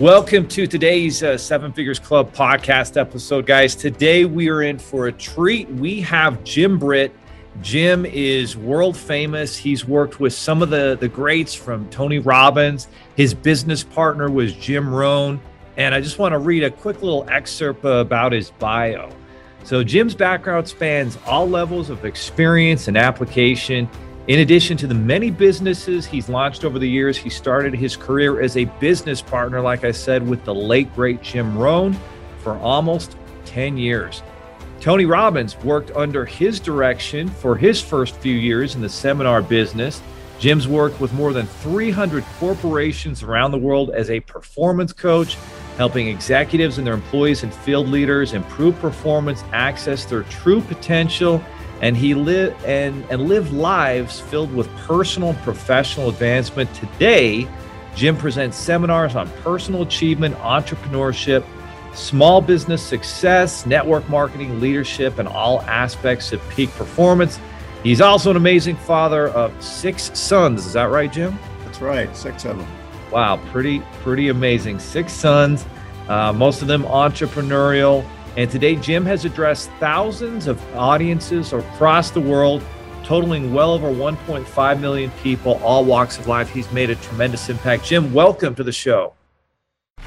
Welcome to today's uh, Seven Figures Club podcast episode, guys. Today we are in for a treat. We have Jim Britt. Jim is world famous. He's worked with some of the, the greats from Tony Robbins. His business partner was Jim Rohn. And I just want to read a quick little excerpt about his bio. So, Jim's background spans all levels of experience and application. In addition to the many businesses he's launched over the years, he started his career as a business partner, like I said, with the late, great Jim Rohn for almost 10 years. Tony Robbins worked under his direction for his first few years in the seminar business. Jim's worked with more than 300 corporations around the world as a performance coach, helping executives and their employees and field leaders improve performance, access their true potential, and he live and and live lives filled with personal and professional advancement. Today, Jim presents seminars on personal achievement, entrepreneurship, small business success, network marketing, leadership, and all aspects of peak performance. He's also an amazing father of six sons. Is that right, Jim? That's right, six of them. Wow, pretty pretty amazing. Six sons, uh, most of them entrepreneurial. And today, Jim has addressed thousands of audiences across the world, totaling well over 1.5 million people, all walks of life. He's made a tremendous impact. Jim, welcome to the show.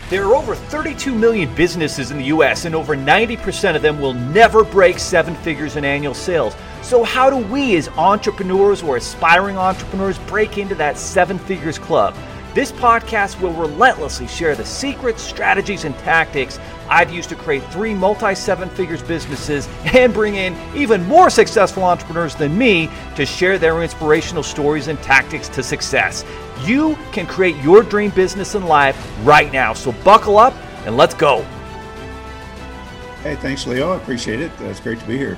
There are over 32 million businesses in the US, and over 90% of them will never break seven figures in annual sales. So, how do we, as entrepreneurs or aspiring entrepreneurs, break into that seven figures club? This podcast will relentlessly share the secrets, strategies, and tactics I've used to create three multi seven figures businesses and bring in even more successful entrepreneurs than me to share their inspirational stories and tactics to success. You can create your dream business and life right now. So buckle up and let's go. Hey, thanks, Leo. I appreciate it. It's great to be here.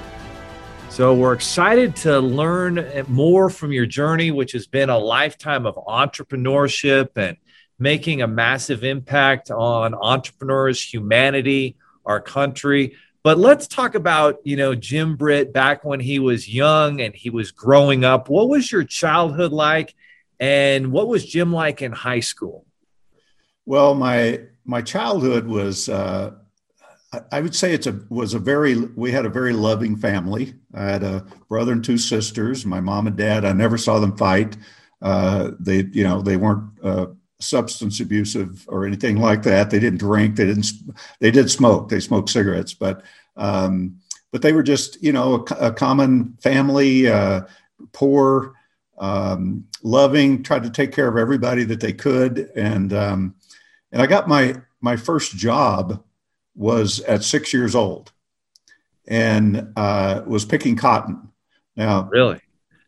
So, we're excited to learn more from your journey, which has been a lifetime of entrepreneurship and making a massive impact on entrepreneurs, humanity, our country. But let's talk about, you know, Jim Britt back when he was young and he was growing up. What was your childhood like? And what was Jim like in high school? Well, my my childhood was uh, I would say it's a was a very we had a very loving family. I had a brother and two sisters. My mom and dad. I never saw them fight. Uh, they you know they weren't uh, substance abusive or anything like that. They didn't drink. They didn't. They did smoke. They smoked cigarettes, but um, but they were just you know a, a common family, uh, poor, um, loving. Tried to take care of everybody that they could, and um, and I got my my first job was at six years old, and uh, was picking cotton. Now, really,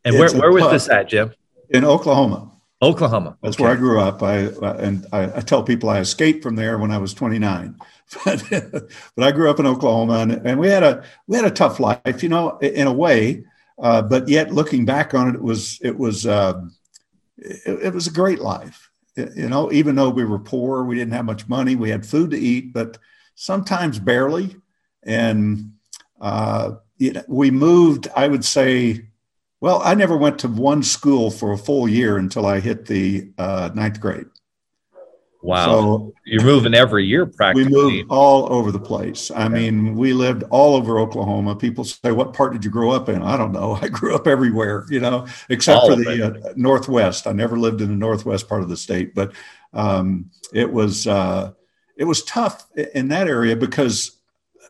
and where where was this at, Jim? In Oklahoma. Oklahoma. That's okay. where I grew up. I and I, I, tell people I escaped from there when I was 29, but, but I grew up in Oklahoma, and, and, we had a we had a tough life, you know, in a way. Uh, but yet, looking back on it, it was it was uh, it, it, was a great life. You know, even though we were poor, we didn't have much money. We had food to eat, but sometimes barely. And uh, you know, we moved. I would say well, I never went to one school for a full year until I hit the uh, ninth grade. Wow. So you're moving every year practically. We moved all over the place. I mean, we lived all over Oklahoma. People say, What part did you grow up in? I don't know. I grew up everywhere, you know, except all for the uh, Northwest. I never lived in the Northwest part of the state, but um, it was. Uh, it was tough in that area because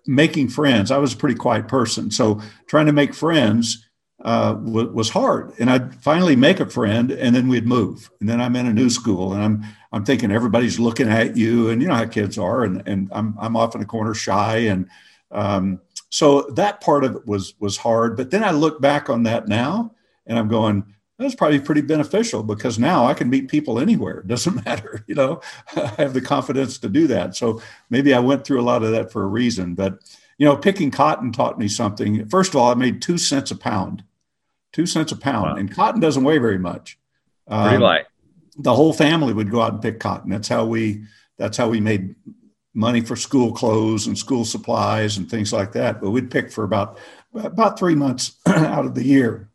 making friends, I was a pretty quiet person. So trying to make friends uh, w- was hard. And I'd finally make a friend, and then we'd move. And then I'm in a new school, and I'm I'm thinking everybody's looking at you, and you know how kids are, and and I'm I'm off in a corner, shy, and um, so that part of it was was hard. But then I look back on that now, and I'm going. That's probably pretty beneficial because now I can meet people anywhere. It doesn't matter, you know. I have the confidence to do that. So maybe I went through a lot of that for a reason. But you know, picking cotton taught me something. First of all, I made two cents a pound two cents a pound. Wow. And cotton doesn't weigh very much. Pretty um, light. The whole family would go out and pick cotton. That's how we. That's how we made money for school clothes and school supplies and things like that. But we'd pick for about about three months out of the year,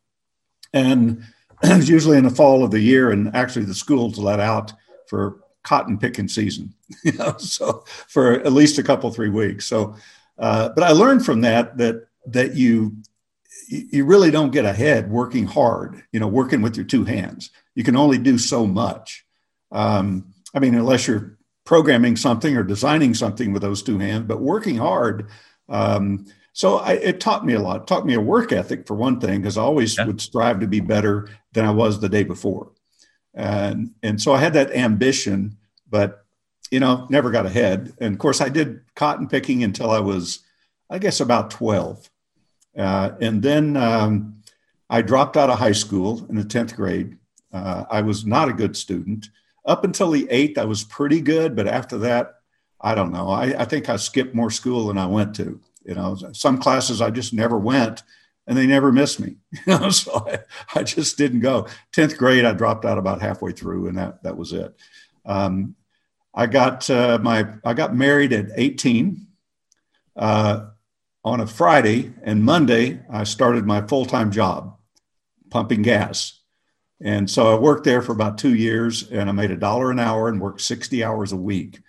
and it was usually in the fall of the year. And actually, the schools let out for cotton picking season, you know, so for at least a couple three weeks. So, uh, but I learned from that that that you you really don't get ahead working hard, you know, working with your two hands. You can only do so much. Um, I mean, unless you're programming something or designing something with those two hands, but working hard. Um, so I, it taught me a lot. It taught me a work ethic for one thing, because I always yeah. would strive to be better than I was the day before. And, and so I had that ambition, but, you know, never got ahead. And of course, I did cotton picking until I was, I guess, about 12. Uh, and then um, I dropped out of high school in the 10th grade. Uh, I was not a good student. Up until the eighth, I was pretty good. But after that, I don't know. I, I think I skipped more school than I went to. You know, some classes I just never went and they never missed me. You know, so I, I just didn't go. 10th grade, I dropped out about halfway through and that, that was it. Um, I got uh, my, I got married at 18. Uh, on a Friday and Monday, I started my full time job pumping gas. And so I worked there for about two years and I made a dollar an hour and worked 60 hours a week.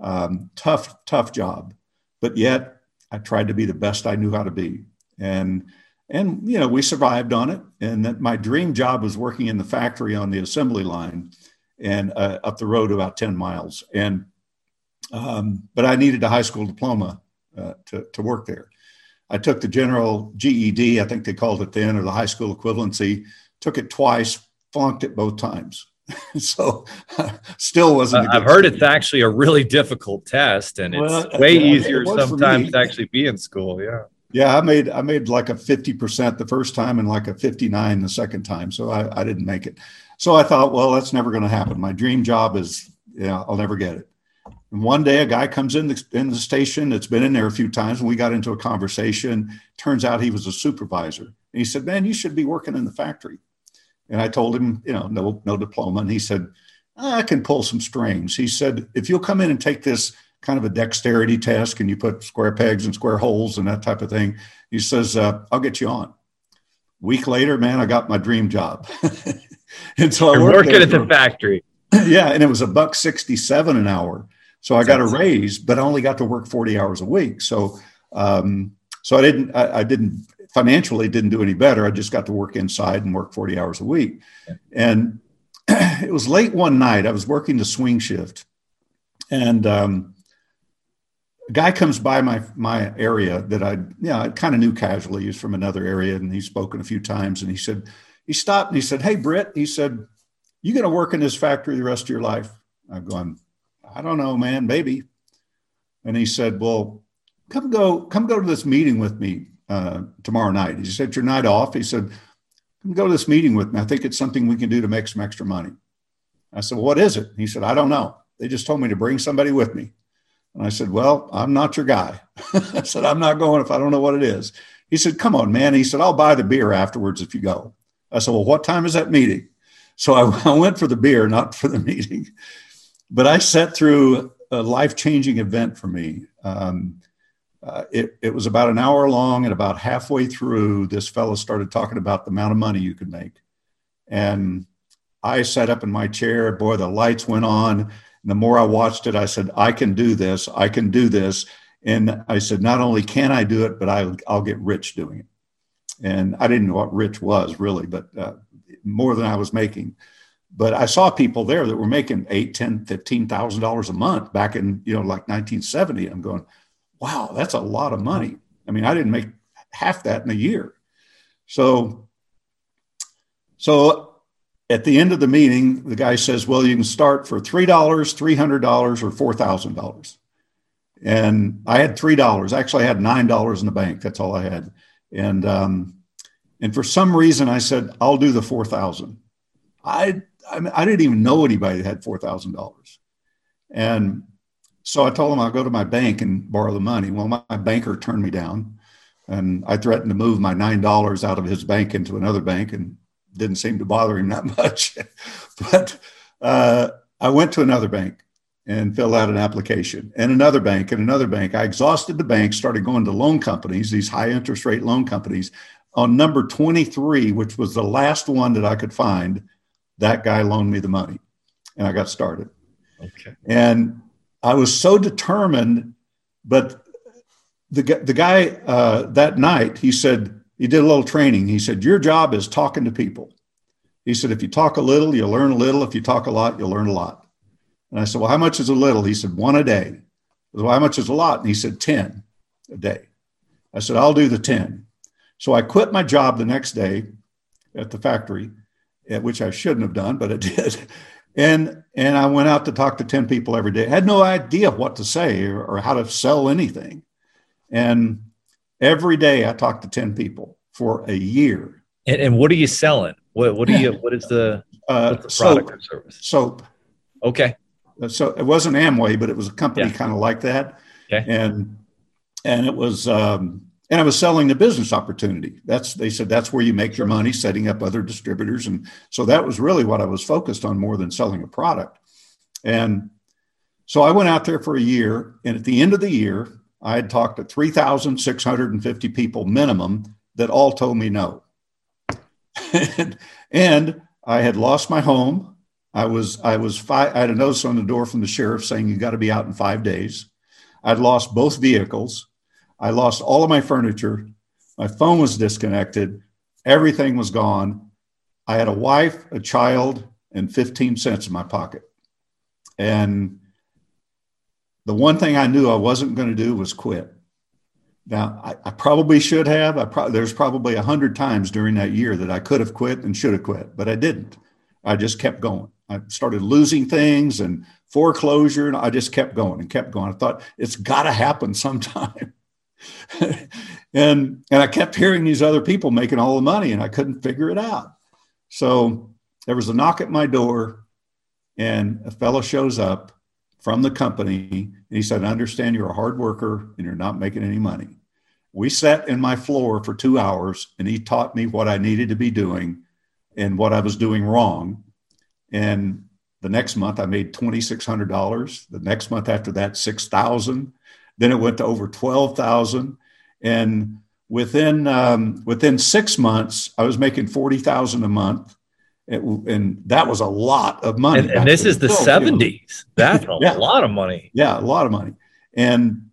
Um, tough, tough job. But yet I tried to be the best I knew how to be. And, and, you know, we survived on it. And that my dream job was working in the factory on the assembly line and uh, up the road about 10 miles. And, um, but I needed a high school diploma uh, to, to work there. I took the general GED, I think they called it then, or the high school equivalency, took it twice, flunked it both times. so still wasn't. I've heard it's actually a really difficult test, and it's way yeah, easier it sometimes to actually be in school. Yeah. Yeah, I made I made like a fifty percent the first time and like a fifty nine the second time, so I, I didn't make it. So I thought, well, that's never going to happen. My dream job is, yeah, I'll never get it. And one day a guy comes in the, in the station that's been in there a few times and we got into a conversation. Turns out he was a supervisor. And he said, man, you should be working in the factory. And I told him, you know, no, no diploma. And he said, I can pull some strings. He said, if you'll come in and take this kind of a dexterity test, and you put square pegs and square holes and that type of thing? He says, uh, I'll get you on. Week later, man, I got my dream job. and so I worked working at the factory. Yeah. And it was a buck 67 an hour. So I got a raise, but I only got to work 40 hours a week. So, um, so I didn't, I, I, didn't financially didn't do any better. I just got to work inside and work 40 hours a week. And it was late one night. I was working the swing shift and, um, a guy comes by my my area that I, you know, I kind of knew casually. He's from another area, and he's spoken a few times. And he said, he stopped and he said, "Hey, Britt," he said, "You going to work in this factory the rest of your life?" I'm going, I don't know, man, maybe. And he said, Well, come go, come go to this meeting with me uh, tomorrow night. He said, Your night off. He said, Come go to this meeting with me. I think it's something we can do to make some extra money. I said, well, What is it? He said, I don't know. They just told me to bring somebody with me. And I said, Well, I'm not your guy. I said, I'm not going if I don't know what it is. He said, Come on, man. He said, I'll buy the beer afterwards if you go. I said, Well, what time is that meeting? So I, I went for the beer, not for the meeting but I sat through a life changing event for me. Um, uh, it, it was about an hour long, and about halfway through, this fellow started talking about the amount of money you could make. And I sat up in my chair. Boy, the lights went on. And the more I watched it, I said, I can do this. I can do this. And I said, not only can I do it, but I, I'll get rich doing it. And I didn't know what rich was really, but uh, more than I was making but I saw people there that were making eight, ten, fifteen thousand dollars a month back in you know like 1970. I'm going, wow, that's a lot of money. I mean, I didn't make half that in a year. So, so at the end of the meeting, the guy says, "Well, you can start for three dollars, three hundred dollars, or four thousand dollars." And I had three dollars. Actually, I had nine dollars in the bank. That's all I had. And um, and for some reason, I said, "I'll do the four thousand. I I, mean, I didn't even know anybody that had four thousand dollars, and so I told him I'll go to my bank and borrow the money. Well, my, my banker turned me down, and I threatened to move my nine dollars out of his bank into another bank, and didn't seem to bother him that much. but uh, I went to another bank and filled out an application, and another bank, and another bank. I exhausted the bank, started going to loan companies, these high interest rate loan companies. On number 23, which was the last one that I could find, that guy loaned me the money and I got started. Okay. And I was so determined, but the, the guy uh, that night, he said, he did a little training. He said, Your job is talking to people. He said, If you talk a little, you'll learn a little. If you talk a lot, you'll learn a lot. And I said, Well, how much is a little? He said, One a day. I said, well, how much is a lot? And he said, 10 a day. I said, I'll do the 10. So I quit my job the next day at the factory, which I shouldn't have done, but I did. And and I went out to talk to 10 people every day. I had no idea what to say or, or how to sell anything. And every day I talked to 10 people for a year. And, and what are you selling? What what are you what is the, uh, the product soap, or service? Soap. Okay. Uh, so it wasn't Amway, but it was a company yeah. kind of like that. Okay. And and it was um, and I was selling the business opportunity. That's they said that's where you make your money, setting up other distributors, and so that was really what I was focused on more than selling a product. And so I went out there for a year, and at the end of the year, I had talked to three thousand six hundred and fifty people minimum that all told me no. and, I had lost my home. I was I was five, I had a notice on the door from the sheriff saying you got to be out in five days. I'd lost both vehicles. I lost all of my furniture. My phone was disconnected. Everything was gone. I had a wife, a child, and 15 cents in my pocket. And the one thing I knew I wasn't going to do was quit. Now, I, I probably should have. I pro- there's probably a hundred times during that year that I could have quit and should have quit, but I didn't. I just kept going. I started losing things and foreclosure, and I just kept going and kept going. I thought it's got to happen sometime. and and I kept hearing these other people making all the money, and I couldn't figure it out. So there was a knock at my door, and a fellow shows up from the company, and he said, "I understand you're a hard worker and you're not making any money." We sat in my floor for two hours, and he taught me what I needed to be doing and what I was doing wrong. And the next month, I made twenty six hundred dollars. The next month after that, six thousand. Then it went to over 12,000. And within, um, within six months, I was making 40,000 a month. It, and that was a lot of money. And, and this is the 70s. That's a yeah. lot of money. Yeah, a lot of money. And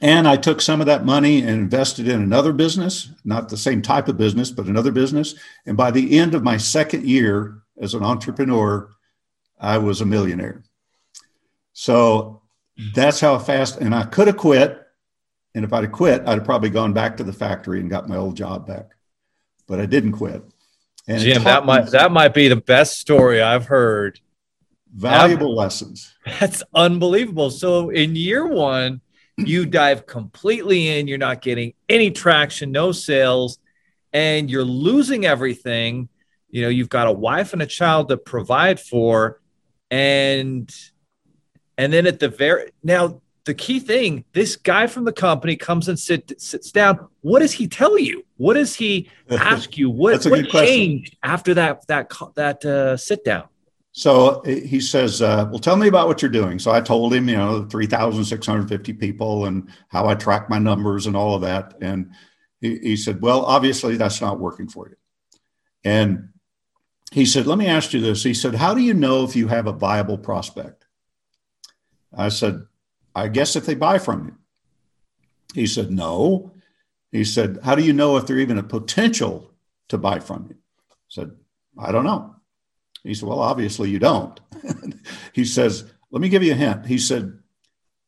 and I took some of that money and invested in another business, not the same type of business, but another business. And by the end of my second year as an entrepreneur, I was a millionaire. So that's how fast, and I could have quit. And if I'd have quit, I'd have probably gone back to the factory and got my old job back. But I didn't quit. And Jim, that might that might be the best story I've heard. Valuable lessons. That's unbelievable. So in year one, you dive completely in. You're not getting any traction, no sales, and you're losing everything. You know, you've got a wife and a child to provide for, and and then at the very now, the key thing this guy from the company comes and sit, sits down. What does he tell you? What does he ask you? What, what changed after that that that uh, sit down? So he says, uh, "Well, tell me about what you're doing." So I told him, you know, three thousand six hundred fifty people and how I track my numbers and all of that. And he, he said, "Well, obviously that's not working for you." And he said, "Let me ask you this." He said, "How do you know if you have a viable prospect?" I said, I guess if they buy from you. He said, No. He said, How do you know if they're even a potential to buy from you? I said, I don't know. He said, Well, obviously you don't. he says, Let me give you a hint. He said,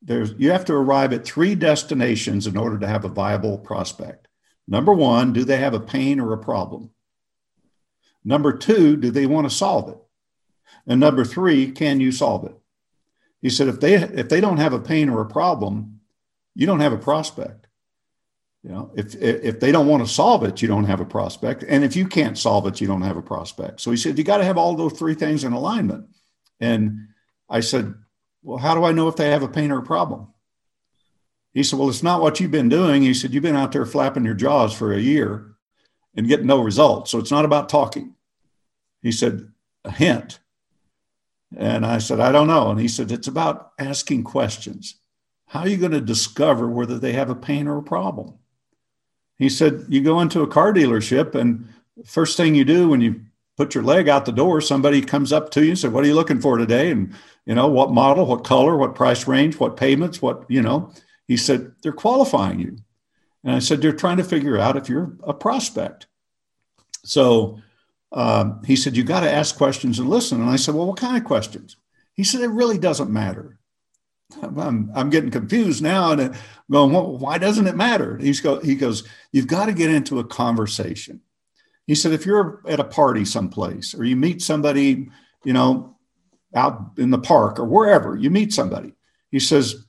There's you have to arrive at three destinations in order to have a viable prospect. Number one, do they have a pain or a problem? Number two, do they want to solve it? And number three, can you solve it? He said, if they if they don't have a pain or a problem, you don't have a prospect. You know, if if they don't want to solve it, you don't have a prospect. And if you can't solve it, you don't have a prospect. So he said, you got to have all those three things in alignment. And I said, well, how do I know if they have a pain or a problem? He said, well, it's not what you've been doing. He said, you've been out there flapping your jaws for a year and getting no results. So it's not about talking. He said, a hint and I said, I don't know. And he said, It's about asking questions. How are you going to discover whether they have a pain or a problem? He said, You go into a car dealership, and first thing you do when you put your leg out the door, somebody comes up to you and said, What are you looking for today? And, you know, what model, what color, what price range, what payments, what, you know, he said, They're qualifying you. And I said, They're trying to figure out if you're a prospect. So um, he said, You got to ask questions and listen. And I said, Well, what kind of questions? He said, It really doesn't matter. I'm, I'm getting confused now and going, well, why doesn't it matter? He's go, he goes, You've got to get into a conversation. He said, if you're at a party someplace or you meet somebody, you know, out in the park or wherever, you meet somebody, he says,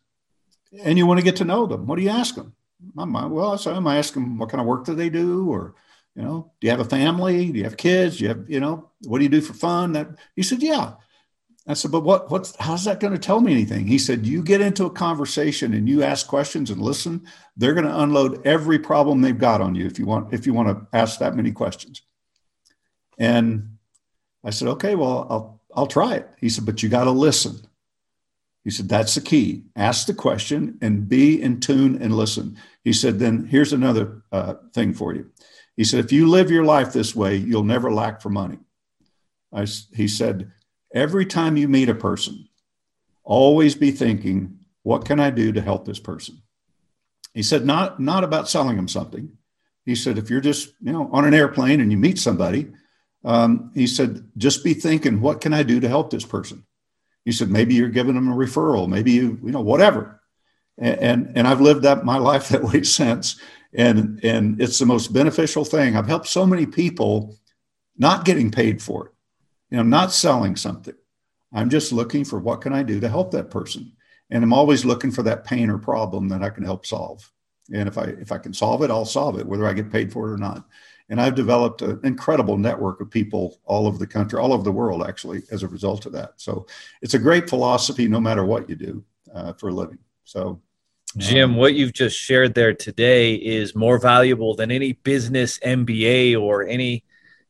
and you want to get to know them, what do you ask them? I'm, well, so I'm asking them what kind of work do they do? Or, you know, do you have a family? Do you have kids? Do you have, you know, what do you do for fun? That he said, yeah. I said, but what, what's, how's that going to tell me anything? He said, you get into a conversation and you ask questions and listen, they're going to unload every problem they've got on you if you want, if you want to ask that many questions. And I said, okay, well, I'll, I'll try it. He said, but you got to listen. He said, that's the key. Ask the question and be in tune and listen. He said, then here's another uh, thing for you. He said, if you live your life this way, you'll never lack for money. I, he said, Every time you meet a person, always be thinking, what can I do to help this person? He said, not, not about selling them something. He said, if you're just, you know, on an airplane and you meet somebody, um, he said, just be thinking, what can I do to help this person? He said, maybe you're giving them a referral, maybe you, you know, whatever. And, and, and I've lived that my life that way since. And, and it's the most beneficial thing. I've helped so many people not getting paid for it. You know, I'm not selling something. I'm just looking for what can I do to help that person. And I'm always looking for that pain or problem that I can help solve. And if I if I can solve it, I'll solve it, whether I get paid for it or not. And I've developed an incredible network of people all over the country, all over the world, actually, as a result of that. So it's a great philosophy, no matter what you do uh, for a living. So, Jim, um, what you've just shared there today is more valuable than any business MBA or any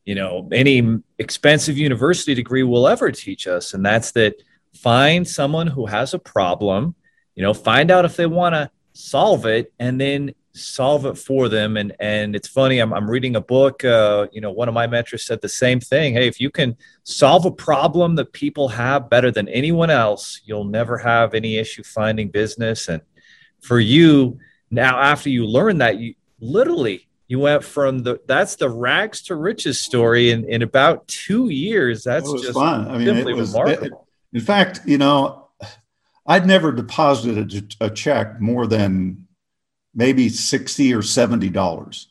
you know any expensive university degree will ever teach us. And that's that find someone who has a problem you know find out if they want to solve it and then solve it for them. And and it's funny i'm, I'm reading a book uh, you know one of my mentors said the same thing. Hey if you can solve a problem that people have better than anyone else you'll never have any issue finding business. And for you now after you learn that you literally you went from the that's the rags to riches story in, in about two years. That's just fun. I mean, simply it was, remarkable. It, in fact, you know, I'd never deposited a, a check more than maybe sixty or seventy dollars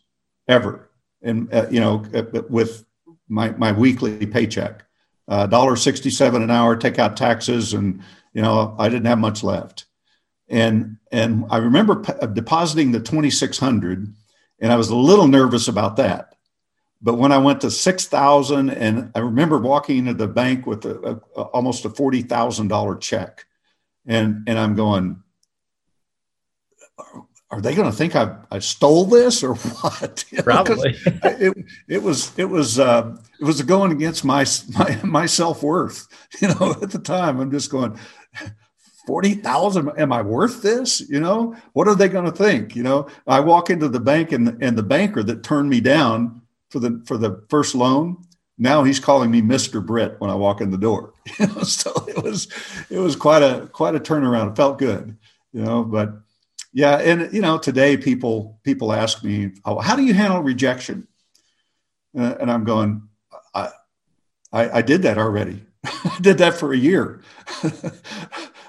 ever, and uh, you know, uh, with my my weekly paycheck, uh, dollar uh, sixty seven an hour, take out taxes, and you know, I didn't have much left, and and I remember p- depositing the twenty six hundred and I was a little nervous about that. But when I went to 6,000 and I remember walking into the bank with a, a, almost a $40,000 check and, and I'm going, are they going to think I, I stole this or what? Probably. it, it was it was uh, it was going against my my my self worth. You know, at the time, I'm just going, 40,000 am I worth this? You know what are they going to think? You know I walk into the bank and and the banker that turned me down for the for the first loan now he's calling me Mr. Britt when I walk in the door. So it was it was quite a quite a turnaround. It felt good you know but yeah and you know today people people ask me oh, how do you handle rejection? Uh, and I'm going I, I I did that already. I did that for a year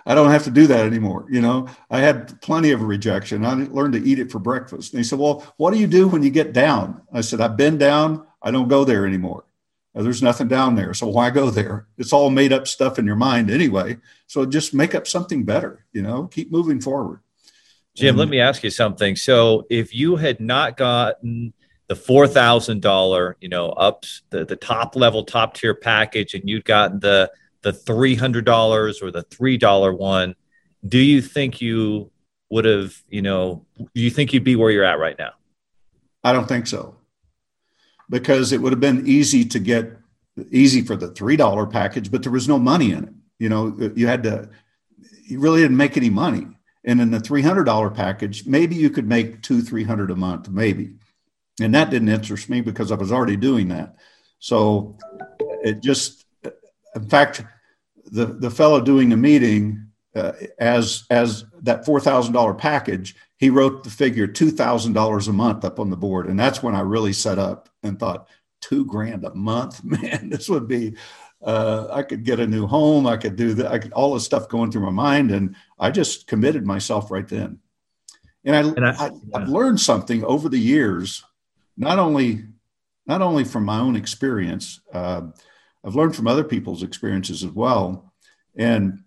I don't have to do that anymore. You know, I had plenty of rejection. I learned to eat it for breakfast. And he said, Well, what do you do when you get down? I said, I've been down. I don't go there anymore. There's nothing down there. So why go there? It's all made up stuff in your mind anyway. So just make up something better, you know, keep moving forward. Jim, and, let me ask you something. So if you had not gotten the four thousand dollar, you know, up the, the top level, top tier package, and you'd gotten the the $300 or the $3 one, do you think you would have, you know, do you think you'd be where you're at right now? I don't think so. Because it would have been easy to get easy for the $3 package, but there was no money in it. You know, you had to, you really didn't make any money. And in the $300 package, maybe you could make two, 300 a month, maybe. And that didn't interest me because I was already doing that. So it just, in fact, the the fellow doing the meeting uh, as as that four thousand dollar package, he wrote the figure two thousand dollars a month up on the board, and that's when I really set up and thought two grand a month, man, this would be. Uh, I could get a new home. I could do that. I could all this stuff going through my mind, and I just committed myself right then. And I, and I, I have learned something over the years, not only not only from my own experience. Uh, I've learned from other people's experiences as well, and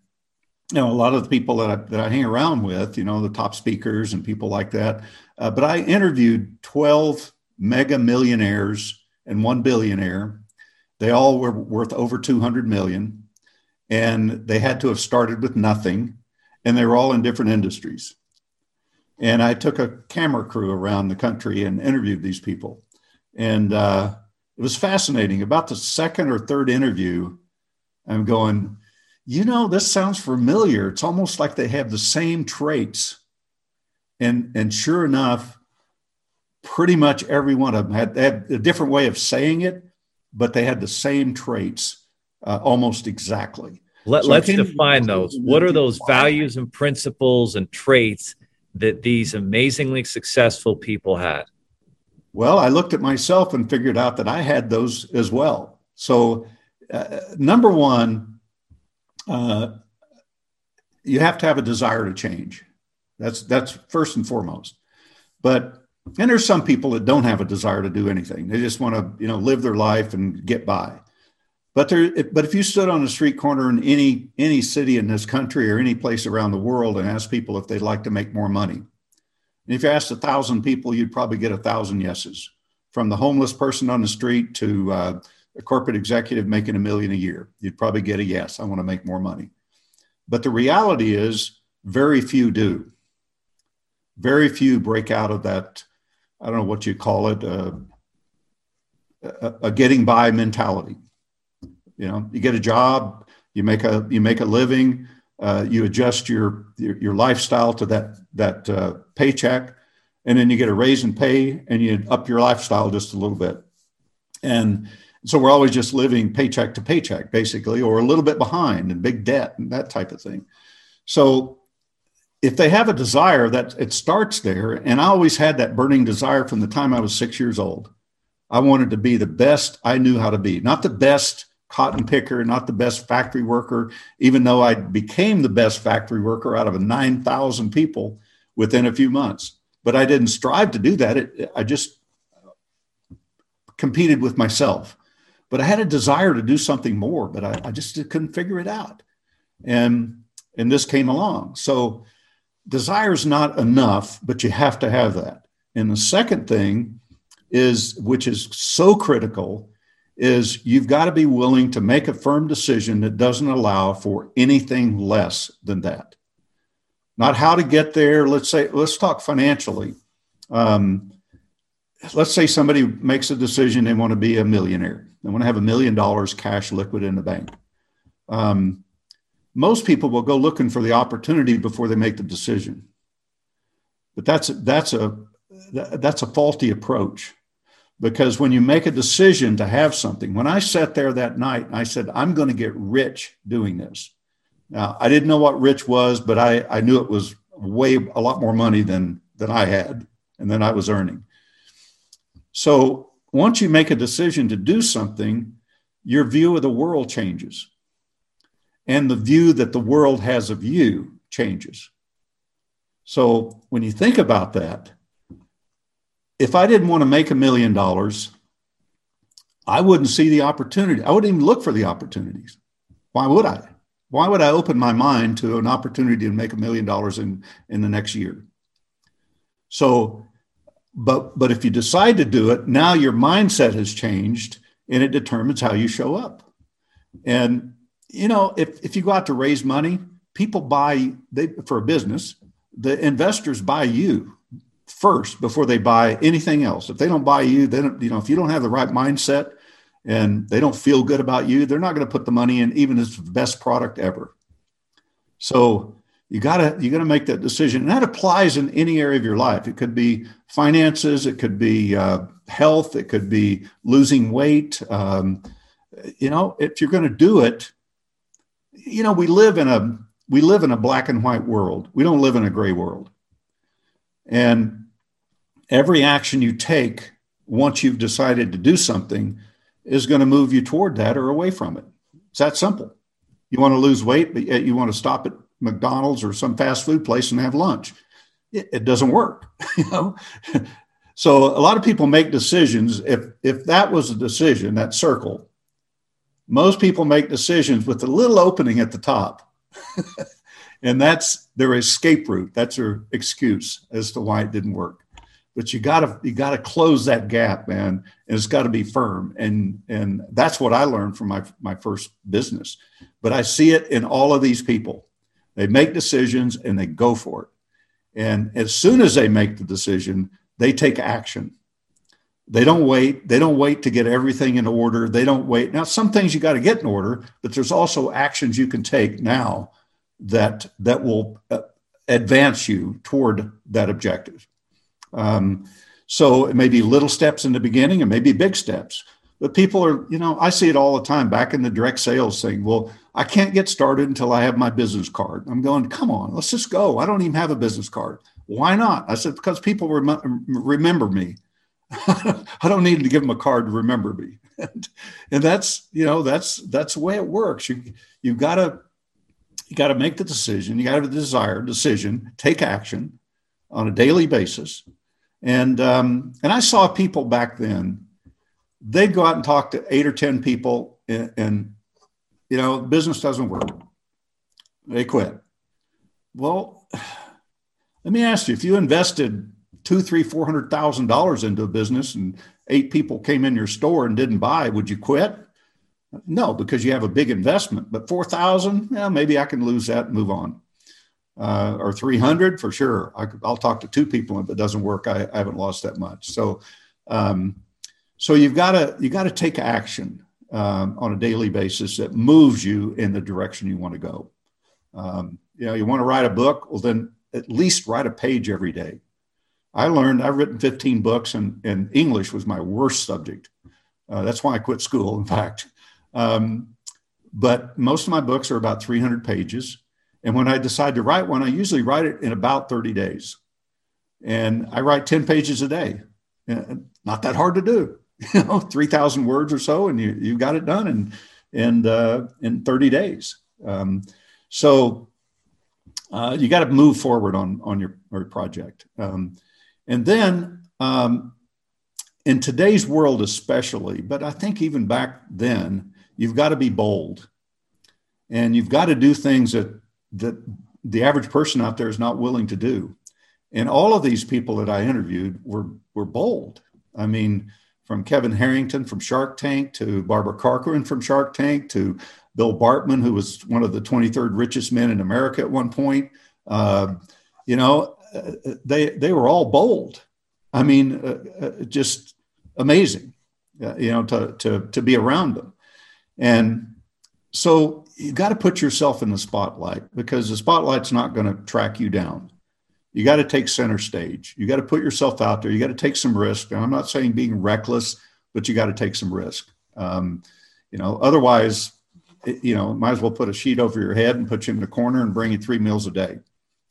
you know, a lot of the people that I, that I hang around with, you know, the top speakers and people like that. Uh, but I interviewed 12 mega millionaires and one billionaire. They all were worth over 200 million and they had to have started with nothing and they were all in different industries. And I took a camera crew around the country and interviewed these people. And uh, it was fascinating. About the second or third interview, I'm going, you know, this sounds familiar. It's almost like they have the same traits. And, and sure enough, pretty much every one of them had, had a different way of saying it, but they had the same traits uh, almost exactly. Let, us define those. What are those values and principles and traits that these amazingly successful people had? Well, I looked at myself and figured out that I had those as well. So, uh, number one, uh, you have to have a desire to change. That's that's first and foremost. But and there's some people that don't have a desire to do anything. They just want to you know live their life and get by. But there, but if you stood on a street corner in any any city in this country or any place around the world and asked people if they'd like to make more money, and if you asked a thousand people, you'd probably get a thousand yeses, from the homeless person on the street to uh, a corporate executive making a million a year. You'd probably get a yes, I want to make more money. But the reality is, very few do. Very few break out of that, I don't know what you call it, uh, a, a getting by mentality. You know, you get a job, you make a you make a living, uh, you adjust your, your, your lifestyle to that that uh, paycheck, and then you get a raise in pay, and you up your lifestyle just a little bit. And so we're always just living paycheck to paycheck, basically, or a little bit behind and big debt and that type of thing. So if they have a desire that it starts there, and I always had that burning desire from the time I was six years old. I wanted to be the best I knew how to be, not the best cotton picker, not the best factory worker, even though I became the best factory worker out of 9,000 people within a few months. But I didn't strive to do that. It, I just competed with myself but I had a desire to do something more, but I, I just couldn't figure it out. And and this came along. So desire is not enough, but you have to have that. And the second thing is, which is so critical, is you've got to be willing to make a firm decision that doesn't allow for anything less than that. Not how to get there. Let's say, let's talk financially. Um, let's say somebody makes a decision they want to be a millionaire they want to have a million dollars cash liquid in the bank um, most people will go looking for the opportunity before they make the decision but that's that's a that's a faulty approach because when you make a decision to have something when i sat there that night i said i'm going to get rich doing this now i didn't know what rich was but i i knew it was way a lot more money than than i had and then i was earning so once you make a decision to do something, your view of the world changes. And the view that the world has of you changes. So when you think about that, if I didn't want to make a million dollars, I wouldn't see the opportunity. I wouldn't even look for the opportunities. Why would I? Why would I open my mind to an opportunity to make a million dollars in, in the next year? So but but if you decide to do it, now your mindset has changed and it determines how you show up. And you know, if if you go out to raise money, people buy they for a business, the investors buy you first before they buy anything else. If they don't buy you, then you know, if you don't have the right mindset and they don't feel good about you, they're not going to put the money in even if it's the best product ever. So you gotta you gotta make that decision and that applies in any area of your life it could be finances it could be uh, health it could be losing weight um, you know, if you're going to do it, you know, we live in a we live in a black and white world. We don't live in a gray world. And every action you take once you've decided to do something is going to move you toward that or away from it. It's that simple. You want to lose weight, but yet you want to stop at McDonald's or some fast food place and have lunch. It, it doesn't work, you know. so a lot of people make decisions. If if that was a decision, that circle, most people make decisions with a little opening at the top. and that's their escape route. That's their excuse as to why it didn't work. But you gotta you gotta close that gap, man. And it's got to be firm. And and that's what I learned from my my first business. But I see it in all of these people. They make decisions and they go for it. And as soon as they make the decision, they take action. They don't wait. They don't wait to get everything in order. They don't wait. Now, some things you got to get in order, but there's also actions you can take now that that will uh, advance you toward that objective. Um, so it may be little steps in the beginning, and maybe big steps. But people are, you know, I see it all the time back in the direct sales thing. Well, I can't get started until I have my business card. I'm going, come on, let's just go. I don't even have a business card. Why not? I said, because people rem- remember me. I don't need to give them a card to remember me. and, and that's, you know, that's, that's the way it works. You, you've got to, you got to make the decision. You got to have a desire, decision, take action on a daily basis. And, um, and I saw people back then, they'd go out and talk to eight or 10 people and, and you know, business doesn't work. They quit. Well, let me ask you, if you invested two, three, four hundred thousand dollars into a business and eight people came in your store and didn't buy, would you quit? No, because you have a big investment. But four thousand, yeah, maybe I can lose that and move on. Uh, or three hundred for sure. I, will talk to two people if it doesn't work. I, I haven't lost that much. So, um, so you've got to you got to take action um, on a daily basis that moves you in the direction you want to go. Um, you know, you want to write a book, well, then at least write a page every day. I learned I've written 15 books, and, and English was my worst subject. Uh, that's why I quit school, in fact. Um, but most of my books are about 300 pages. And when I decide to write one, I usually write it in about 30 days. And I write 10 pages a day. Not that hard to do, you know, 3,000 words or so, and you, you got it done in, in, uh, in 30 days. Um, so uh, you got to move forward on, on your, your project. Um, and then um, in today's world, especially, but I think even back then, you've got to be bold and you've got to do things that, that the average person out there is not willing to do. And all of these people that I interviewed were, were bold. I mean, from Kevin Harrington from Shark Tank to Barbara Corcoran from Shark Tank to Bill Bartman, who was one of the 23rd richest men in America at one point. Uh, you know, they they were all bold. I mean, uh, uh, just amazing, uh, you know, to to to be around them, and so you got to put yourself in the spotlight because the spotlight's not going to track you down. You got to take center stage. You got to put yourself out there. You got to take some risk. And I'm not saying being reckless, but you got to take some risk. Um, you know, otherwise, it, you know, might as well put a sheet over your head and put you in the corner and bring you three meals a day.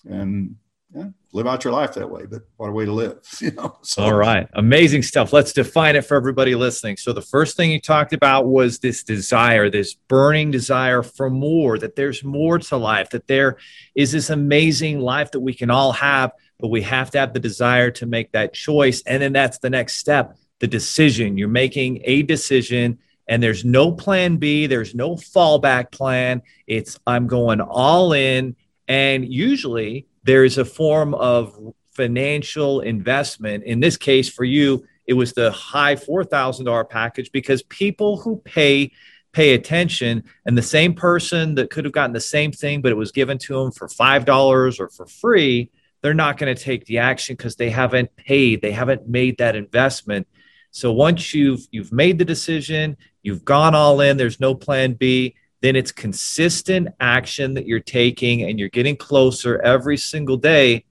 And yeah, live out your life that way. But what a way to live, you know. So. All right, amazing stuff. Let's define it for everybody listening. So the first thing you talked about was this desire, this burning desire for more. That there's more to life. That there is this amazing life that we can all have, but we have to have the desire to make that choice. And then that's the next step, the decision. You're making a decision and there's no plan B, there's no fallback plan. It's I'm going all in. And usually there is a form of financial investment. In this case, for you, it was the high $4,000 package because people who pay pay attention and the same person that could have gotten the same thing but it was given to them for $5 or for free they're not going to take the action because they haven't paid they haven't made that investment so once you've you've made the decision you've gone all in there's no plan b then it's consistent action that you're taking and you're getting closer every single day.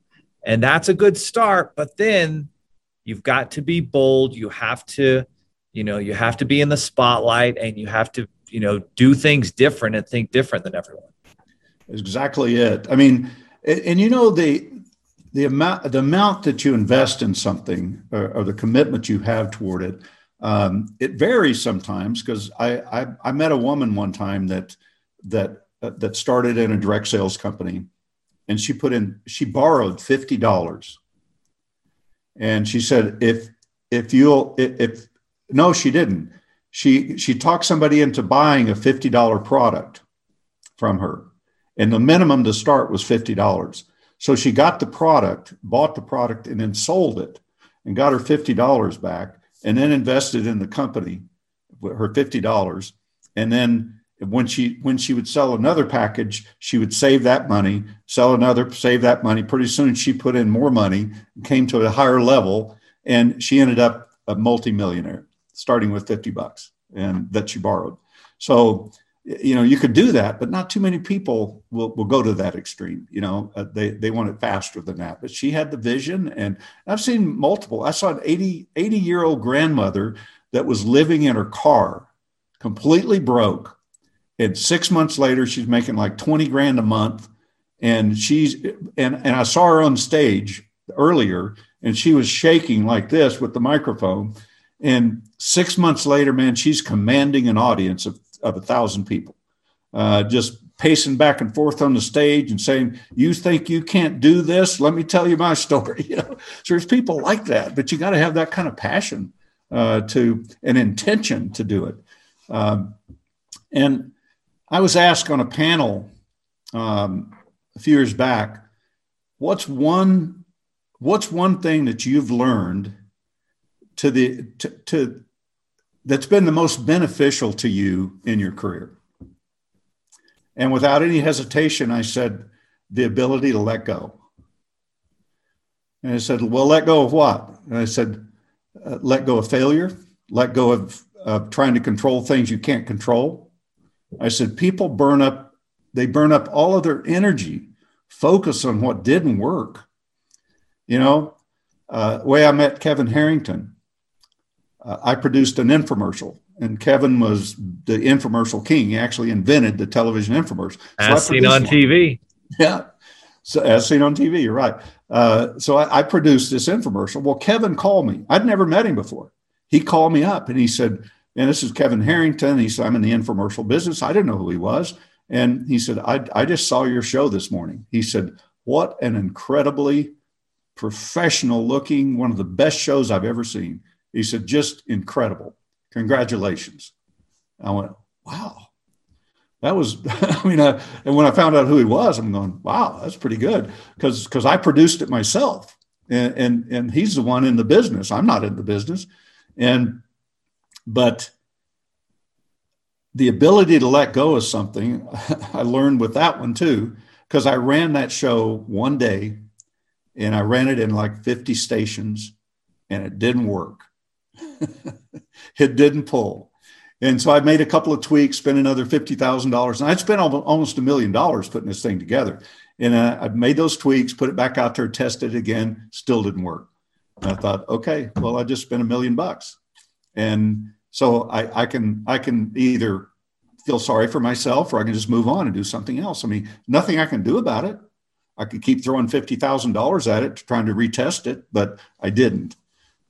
And that's a good start. But then you've got to be bold. You have to you know you have to be in the spotlight and you have to you know do things different and think different than everyone exactly it i mean and, and you know the the amount the amount that you invest in something or, or the commitment you have toward it um, it varies sometimes because I, I, I met a woman one time that that uh, that started in a direct sales company and she put in she borrowed $50 and she said if if you'll if, if no she didn't. She she talked somebody into buying a $50 product from her and the minimum to start was $50 so she got the product bought the product and then sold it and got her $50 back and then invested in the company her $50 and then when she when she would sell another package she would save that money sell another save that money. Pretty soon she put in more money came to a higher level and she ended up a multimillionaire starting with 50 bucks and that she borrowed. So you know you could do that but not too many people will, will go to that extreme you know uh, they, they want it faster than that but she had the vision and i've seen multiple i saw an 80 80 year old grandmother that was living in her car completely broke and six months later, she's making like 20 grand a month. And she's, and, and I saw her on stage earlier and she was shaking like this with the microphone. And six months later, man, she's commanding an audience of, of a thousand people, uh, just pacing back and forth on the stage and saying, "You think you can't do this? Let me tell you my story." You know, so there's people like that, but you got to have that kind of passion uh, to an intention to do it. Um, and I was asked on a panel um, a few years back, what's one what's one thing that you've learned to the to, to that's been the most beneficial to you in your career? And without any hesitation, I said, the ability to let go. And I said, well, let go of what? And I said, uh, let go of failure, let go of, trying to control things you can't control, I said, people burn up, they burn up all of their energy, focus on what didn't work. You know, uh, way I met Kevin Harrington, uh, I produced an infomercial, and Kevin was the infomercial king. He actually invented the television infomercial. So as seen on one. TV. Yeah. So as seen on TV, you're right. Uh, so I, I produced this infomercial. Well, Kevin called me. I'd never met him before. He called me up and he said, and this is Kevin Harrington. He said, I'm in the infomercial business. I didn't know who he was. And he said, I, I just saw your show this morning. He said, What an incredibly professional looking, one of the best shows I've ever seen. He said, Just incredible. Congratulations. I went, Wow. That was, I mean, I, and when I found out who he was, I'm going, wow, that's pretty good. Because because I produced it myself. And, and and he's the one in the business. I'm not in the business. And but the ability to let go of something, I learned with that one too, because I ran that show one day and I ran it in like 50 stations and it didn't work. it didn't pull. And so I made a couple of tweaks, spent another $50,000. And I'd spent almost a million dollars putting this thing together. And uh, I made those tweaks, put it back out there, tested it again, still didn't work. And I thought, okay, well, I just spent a million bucks. And so I, I can I can either feel sorry for myself or I can just move on and do something else. I mean, nothing I can do about it. I could keep throwing fifty thousand dollars at it, trying to retest it, but I didn't.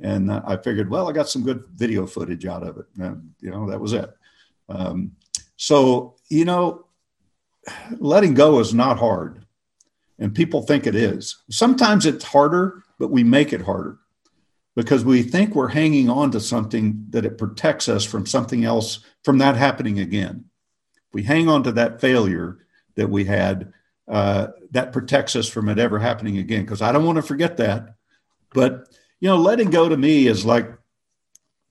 And uh, I figured, well, I got some good video footage out of it. And, you know, that was it. Um, so you know, letting go is not hard, and people think it is. Sometimes it's harder, but we make it harder because we think we're hanging on to something that it protects us from something else from that happening again. We hang on to that failure that we had, uh, that protects us from it ever happening again. Because I don't want to forget that. But, you know, letting go to me is like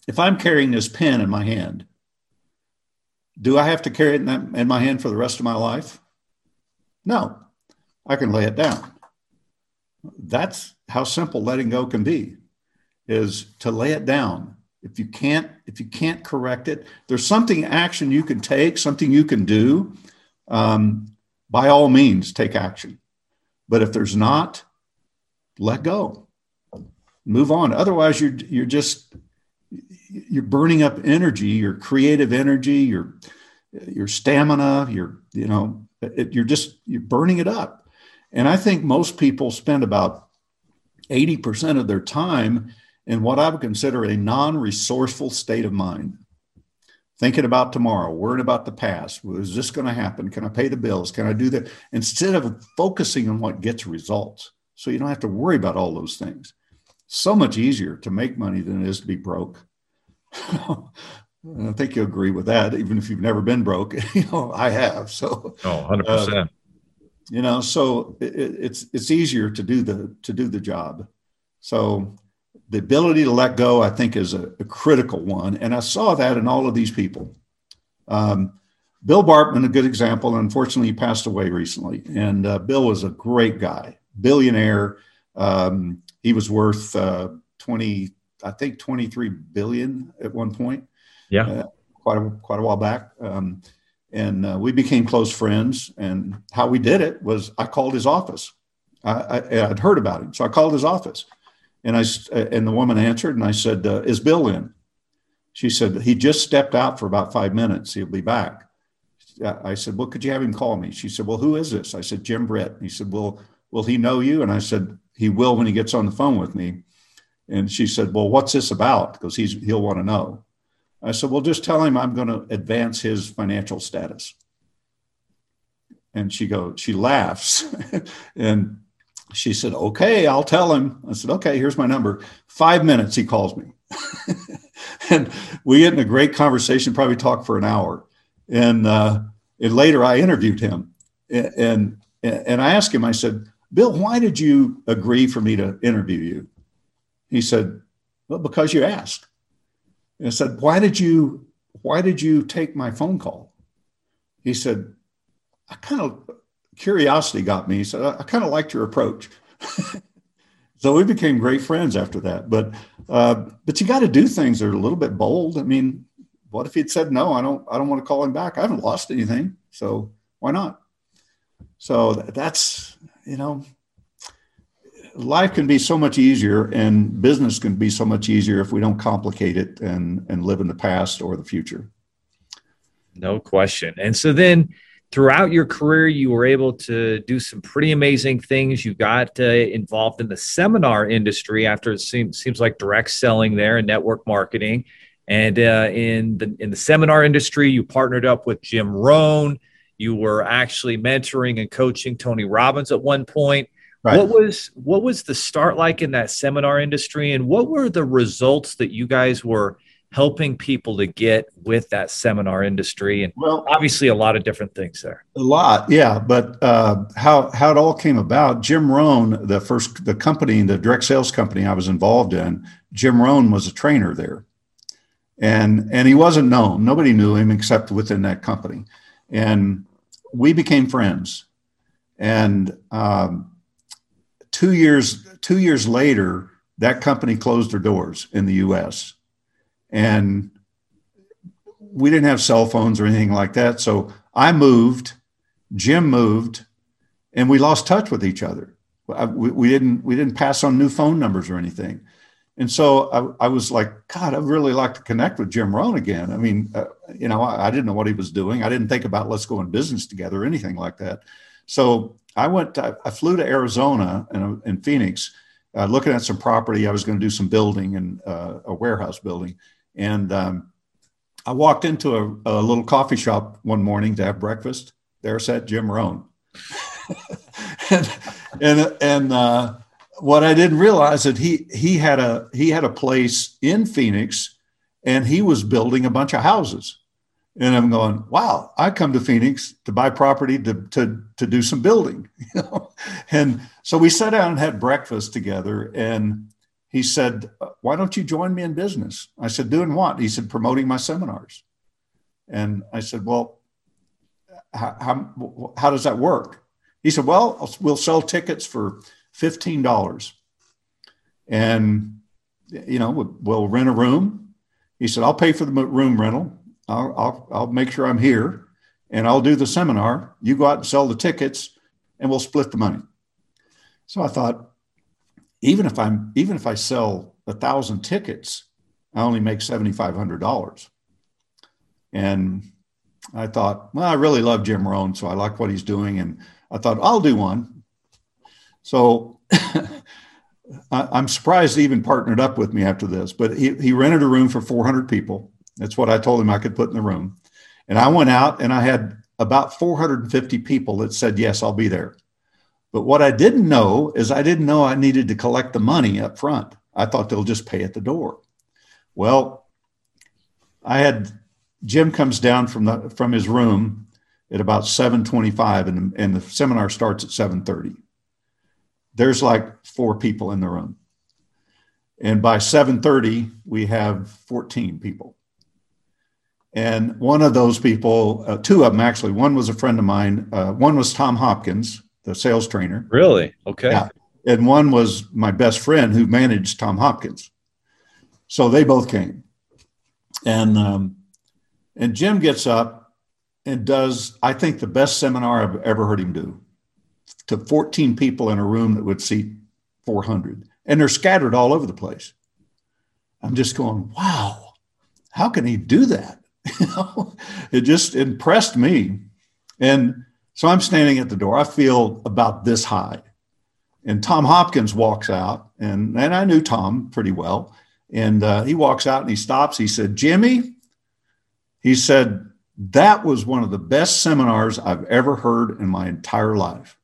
if I'm carrying this pen in my hand, do I have to carry it in, that, in my hand for the rest of my life? No, I can lay it down. That's how simple letting go can be is to lay it down. If you can't, if you can't correct it, there's something action you can take, something you can do. Um, by all means, take action. But if there's not, let go, move on. Otherwise, you're you're just you're burning up energy, your creative energy, your your stamina, your you know, it, you're just you're burning it up. And I think most people spend about 80% of their time in what I would consider a non-resourceful state of mind. Thinking about tomorrow, worrying about the past. Is this going to happen? Can I pay the bills? Can I do that? Instead of focusing on what gets results. So you don't have to worry about all those things. So much easier to make money than it is to be broke. I think you agree with that, even if you've never been broke. you know, I have. So, oh, 100%. Uh, you know, so it, it's it's easier to do the to do the job. So the ability to let go, I think, is a, a critical one, and I saw that in all of these people. Um, Bill Bartman, a good example. Unfortunately, he passed away recently, and uh, Bill was a great guy, billionaire. Um, he was worth uh, twenty, I think, twenty three billion at one point. Yeah, uh, quite a quite a while back. Um, and uh, we became close friends. And how we did it was I called his office. I, I, would heard about him, so I called his office, and I and the woman answered, and I said, uh, "Is Bill in?" She said he just stepped out for about five minutes. He'll be back. I said, "Well, could you have him call me?" She said, "Well, who is this?" I said, "Jim Britt." He said, "Well, will he know you?" And I said, "He will when he gets on the phone with me." And she said, "Well, what's this about?" Because he's he'll want to know. I said, well, just tell him I'm going to advance his financial status. And she goes, she laughs. and she said, okay, I'll tell him. I said, okay, here's my number. Five minutes, he calls me. and we get in a great conversation, probably talked for an hour. And, uh, and later I interviewed him. And, and, and I asked him, I said, Bill, why did you agree for me to interview you? He said, well, because you asked. And I said, why did you, why did you take my phone call? He said, I kind of, curiosity got me. He said, I, I kind of liked your approach. so we became great friends after that. But, uh, but you got to do things that are a little bit bold. I mean, what if he'd said, no, I don't, I don't want to call him back. I haven't lost anything. So why not? So that's, you know, life can be so much easier and business can be so much easier if we don't complicate it and and live in the past or the future. No question. And so then throughout your career you were able to do some pretty amazing things. You got uh, involved in the seminar industry after it seems, seems like direct selling there and network marketing. And uh, in the in the seminar industry you partnered up with jim rohn you were actually mentoring and coaching tony robbins at one point Right. What was what was the start like in that seminar industry, and what were the results that you guys were helping people to get with that seminar industry? And well, obviously, a lot of different things there. A lot, yeah. But uh, how how it all came about? Jim Rohn, the first the company, the direct sales company I was involved in, Jim Rohn was a trainer there, and and he wasn't known. Nobody knew him except within that company, and we became friends, and. Um, two years two years later, that company closed their doors in the U.S. and we didn't have cell phones or anything like that. So I moved, Jim moved, and we lost touch with each other. We, we didn't we didn't pass on new phone numbers or anything. And so I, I, was like, God, I'd really like to connect with Jim Rohn again. I mean, uh, you know, I, I, didn't know what he was doing. I didn't think about let's go in business together or anything like that. So I went, I, I flew to Arizona and in Phoenix, uh, looking at some property. I was going to do some building and uh, a warehouse building. And um, I walked into a, a, little coffee shop one morning to have breakfast. There sat Jim Rohn. and and, and uh, what I didn't realize that he he had a he had a place in Phoenix, and he was building a bunch of houses. And I'm going, wow, I come to Phoenix to buy property to, to, to do some building. You know? And so we sat down and had breakfast together. And he said, why don't you join me in business? I said, doing what? He said, promoting my seminars. And I said, well, how, how, how does that work? He said, well, we'll sell tickets for $15. And, you know, we'll rent a room. He said, I'll pay for the room rental I'll, I'll, I'll make sure I'm here and I'll do the seminar. You go out and sell the tickets and we'll split the money. So I thought, even if I'm, even if I sell a thousand tickets, I only make $7,500. And I thought, well, I really love Jim Rohn, so I like what he's doing. And I thought, I'll do one. So I'm surprised he even partnered up with me after this, but he, he rented a room for 400 people. That's what I told him I could put in the room. And I went out and I had about 450 people that said, yes, I'll be there. But what I didn't know is I didn't know I needed to collect the money up front. I thought they'll just pay at the door. Well, I had Jim comes down from the from his room at about 7:25 and, and the seminar starts at 7:30. There's like four people in the room. And by 7:30 we have 14 people. And one of those people, uh, two of them actually, one was a friend of mine. Uh, one was Tom Hopkins, the sales trainer. Really? Okay. Yeah. And one was my best friend who managed Tom Hopkins. So they both came. And um, and Jim gets up and does, I think, the best seminar I've ever heard him do to 14 people in a room that would seat 400. And they're scattered all over the place. I'm just going, wow, how can he do that? Know, it just impressed me. And so I'm standing at the door. I feel about this high. And Tom Hopkins walks out, and, and I knew Tom pretty well. And uh, he walks out and he stops. He said, Jimmy, he said, that was one of the best seminars I've ever heard in my entire life.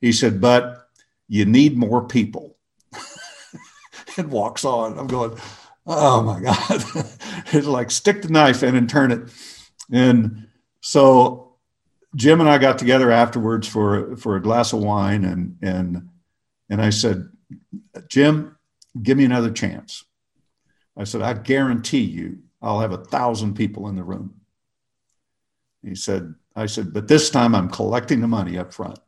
He said, but you need more people. and walks on. I'm going, oh my God. it's like stick the knife in and turn it. And so Jim and I got together afterwards for, for a glass of wine and, and, and I said, Jim, give me another chance. I said, I guarantee you I'll have a thousand people in the room. He said, I said, but this time I'm collecting the money up front.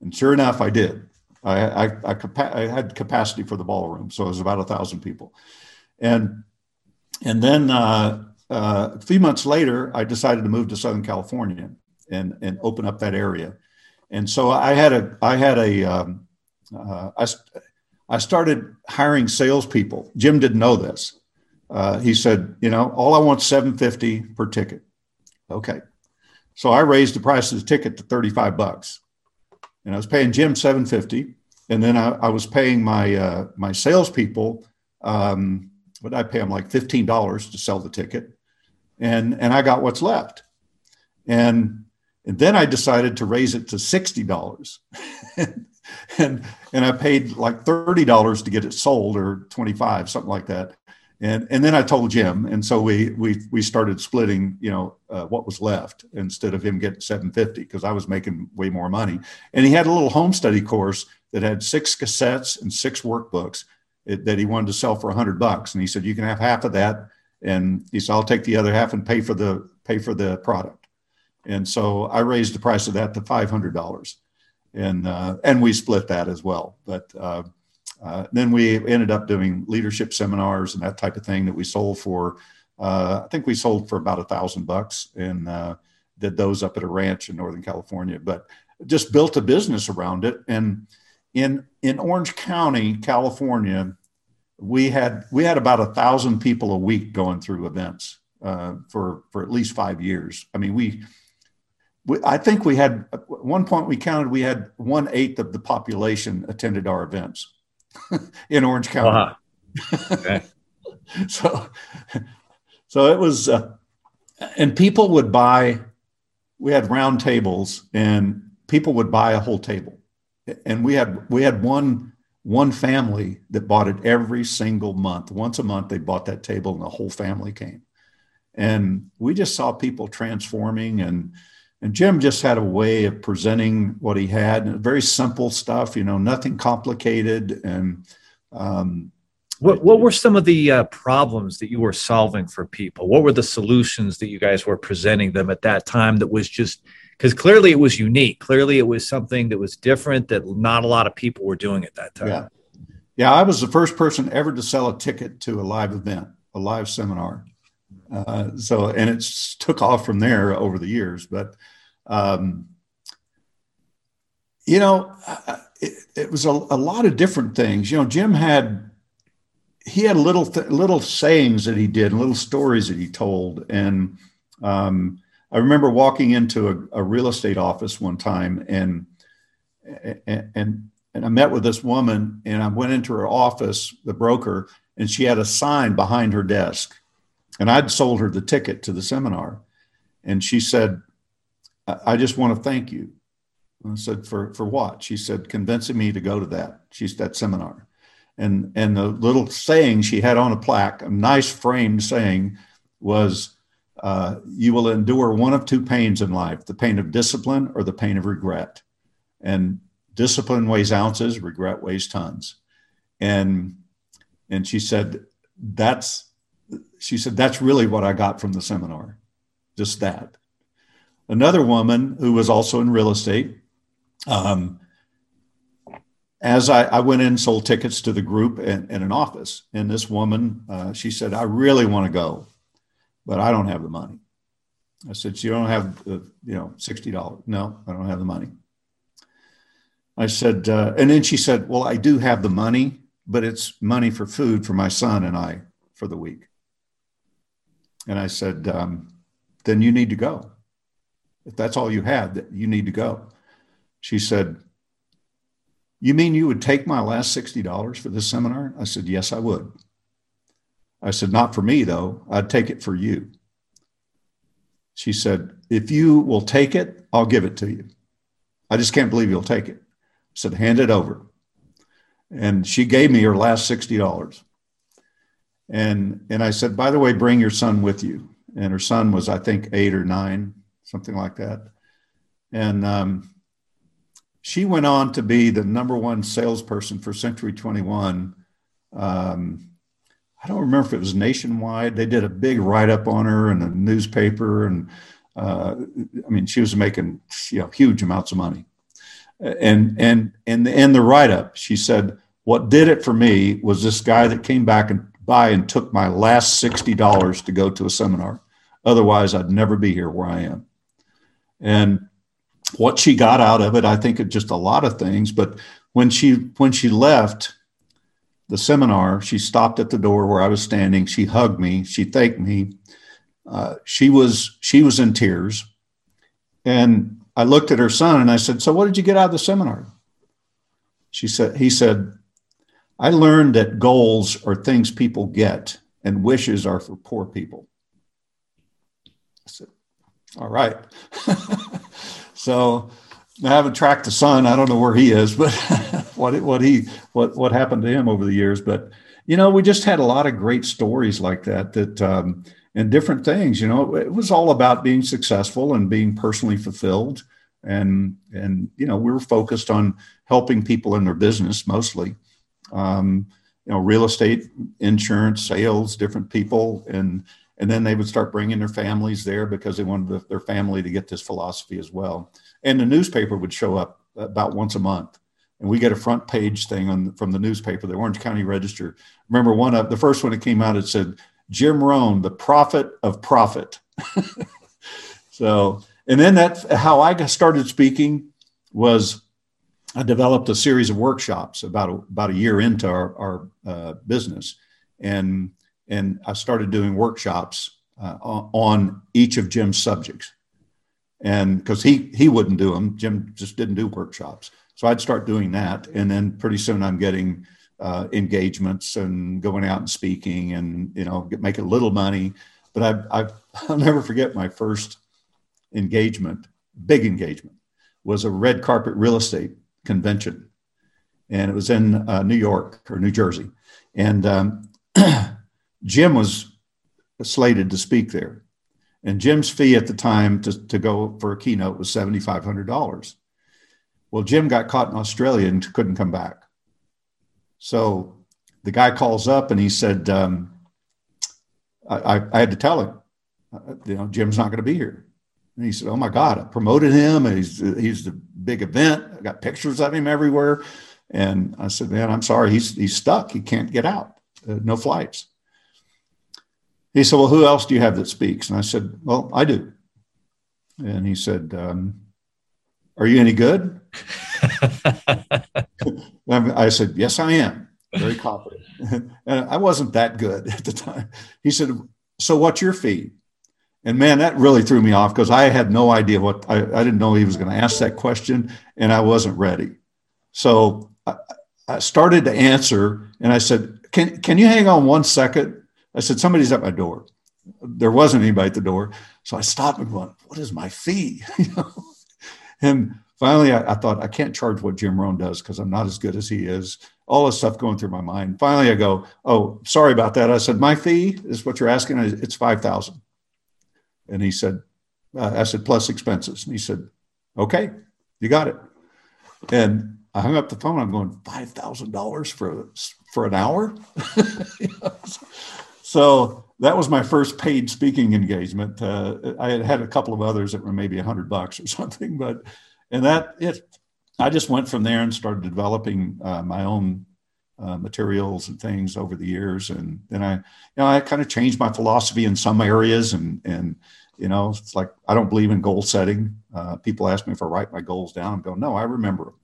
And sure enough, I did. I, I, I, I had capacity for the ballroom, so it was about a thousand people. And, and then uh, uh, a few months later, I decided to move to Southern California and, and open up that area. And so I had a, I had a, um, uh, I, I started hiring salespeople. Jim didn't know this. Uh, he said, you know, all I want 750 per ticket. Okay. So I raised the price of the ticket to 35 bucks. And I was paying Jim 750. And then I, I was paying my uh, my salespeople, um, what I pay them like $15 to sell the ticket. And, and I got what's left. And, and then I decided to raise it to $60. and, and, and I paid like $30 to get it sold or 25, something like that and and then I told Jim, and so we we we started splitting, you know, uh, what was left instead of him getting seven fifty because I was making way more money. And he had a little home study course that had six cassettes and six workbooks that he wanted to sell for a hundred bucks, and he said you can have half of that, and he said I'll take the other half and pay for the pay for the product. And so I raised the price of that to five hundred dollars, and uh, and we split that as well, but. Uh, uh, then we ended up doing leadership seminars and that type of thing that we sold for. Uh, I think we sold for about a thousand bucks and uh, did those up at a ranch in Northern California. But just built a business around it. And in in Orange County, California, we had we had about a thousand people a week going through events uh, for for at least five years. I mean, we I think we had at one point we counted we had one eighth of the population attended our events. in Orange County. Uh-huh. Okay. so, so it was, uh, and people would buy. We had round tables, and people would buy a whole table, and we had we had one one family that bought it every single month. Once a month, they bought that table, and the whole family came. And we just saw people transforming and and Jim just had a way of presenting what he had, very simple stuff, you know, nothing complicated. And um, what, what were some of the uh, problems that you were solving for people? What were the solutions that you guys were presenting them at that time that was just because clearly it was unique. Clearly it was something that was different that not a lot of people were doing at that time. Yeah. Yeah. I was the first person ever to sell a ticket to a live event, a live seminar. Uh, so, and it took off from there over the years. But, um, you know, it, it was a, a, lot of different things. You know, Jim had he had little th- little sayings that he did, little stories that he told, and um, I remember walking into a, a, real estate office one time, and and and I met with this woman, and I went into her office, the broker, and she had a sign behind her desk, and I'd sold her the ticket to the seminar, and she said, "I just want to thank you." And I said, "For for what?" She said, "Convincing me to go to that." She's that seminar and and the little saying she had on a plaque, a nice framed saying, was, uh, "You will endure one of two pains in life: the pain of discipline or the pain of regret." And discipline weighs ounces, regret weighs tons. And and she said, "That's," she said, "That's really what I got from the seminar, just that." Another woman who was also in real estate. Um, as I, I, went in sold tickets to the group in, in an office, and this woman, uh, she said, "I really want to go, but I don't have the money." I said, "So you don't have, the, you know, sixty dollars?" No, I don't have the money. I said, uh, and then she said, "Well, I do have the money, but it's money for food for my son and I for the week." And I said, um, "Then you need to go. If that's all you had, you need to go." She said you mean you would take my last $60 for this seminar? I said, Yes, I would. I said, Not for me, though. I'd take it for you. She said, If you will take it, I'll give it to you. I just can't believe you'll take it. I said, Hand it over. And she gave me her last $60. And, and I said, By the way, bring your son with you. And her son was, I think, eight or nine, something like that. And um, she went on to be the number one salesperson for Century 21. Um, I don't remember if it was nationwide. They did a big write up on her in a newspaper, and uh, I mean, she was making you know huge amounts of money. And and and the, in the write up, she said, "What did it for me was this guy that came back and by and took my last sixty dollars to go to a seminar. Otherwise, I'd never be here where I am." And what she got out of it, I think it just a lot of things. But when she when she left the seminar, she stopped at the door where I was standing. She hugged me. She thanked me. Uh, she was she was in tears, and I looked at her son and I said, "So what did you get out of the seminar?" She said, "He said, I learned that goals are things people get, and wishes are for poor people." I said, "All right." So I haven't tracked the son. I don't know where he is, but what what he what what happened to him over the years. But you know, we just had a lot of great stories like that. That um, and different things. You know, it was all about being successful and being personally fulfilled. And and you know, we were focused on helping people in their business mostly. Um, you know, real estate, insurance, sales, different people, and and then they would start bringing their families there because they wanted their family to get this philosophy as well. And the newspaper would show up about once a month, and we get a front page thing on, from the newspaper, the Orange County Register. Remember one of the first one that came out, it said Jim Rohn, the prophet of profit. so, and then that how I started speaking was I developed a series of workshops about a, about a year into our, our uh, business, and and I started doing workshops uh, on each of Jim's subjects. And because he he wouldn't do them, Jim just didn't do workshops. So I'd start doing that, and then pretty soon I'm getting uh, engagements and going out and speaking, and you know, get, make a little money. But I, I I'll never forget my first engagement, big engagement, was a red carpet real estate convention, and it was in uh, New York or New Jersey, and um, Jim was slated to speak there. And Jim's fee at the time to, to go for a keynote was $7,500. Well, Jim got caught in Australia and couldn't come back. So the guy calls up and he said, um, I, I, had to tell him, uh, you know, Jim's not going to be here. And he said, Oh my God, I promoted him. He's, he's the big event. I got pictures of him everywhere. And I said, Man, I'm sorry. He's, he's stuck. He can't get out. Uh, no flights. He said, Well, who else do you have that speaks? And I said, Well, I do. And he said, um, Are you any good? I said, Yes, I am. very confident. and I wasn't that good at the time. He said, So what's your fee? And man, that really threw me off because I had no idea what I, I didn't know he was going to ask that question and I wasn't ready. So I, I started to answer and I said, can, can you hang on one second? I said, Somebody's at my door. There wasn't anybody at the door. So I stopped and went, What is my fee? and finally, I, I, thought, I can't charge what Jim Rohn does because I'm not as good as he is. All this stuff going through my mind. Finally, I go, Oh, sorry about that. I said, My fee is what you're asking. It's 5000 And he said, uh, I said, plus expenses. And he said, Okay, you got it. And I hung up the phone. I'm going, $5,000 for, for an hour? so that was my first paid speaking engagement. Uh, I had had a couple of others that were maybe a hundred bucks or something, but and that it. I just went from there and started developing uh, my own uh, materials and things over the years, and then I, you know, I kind of changed my philosophy in some areas, and and you know, it's like I don't believe in goal setting. Uh, people ask me if I write my goals down. I'm going, no, I remember them.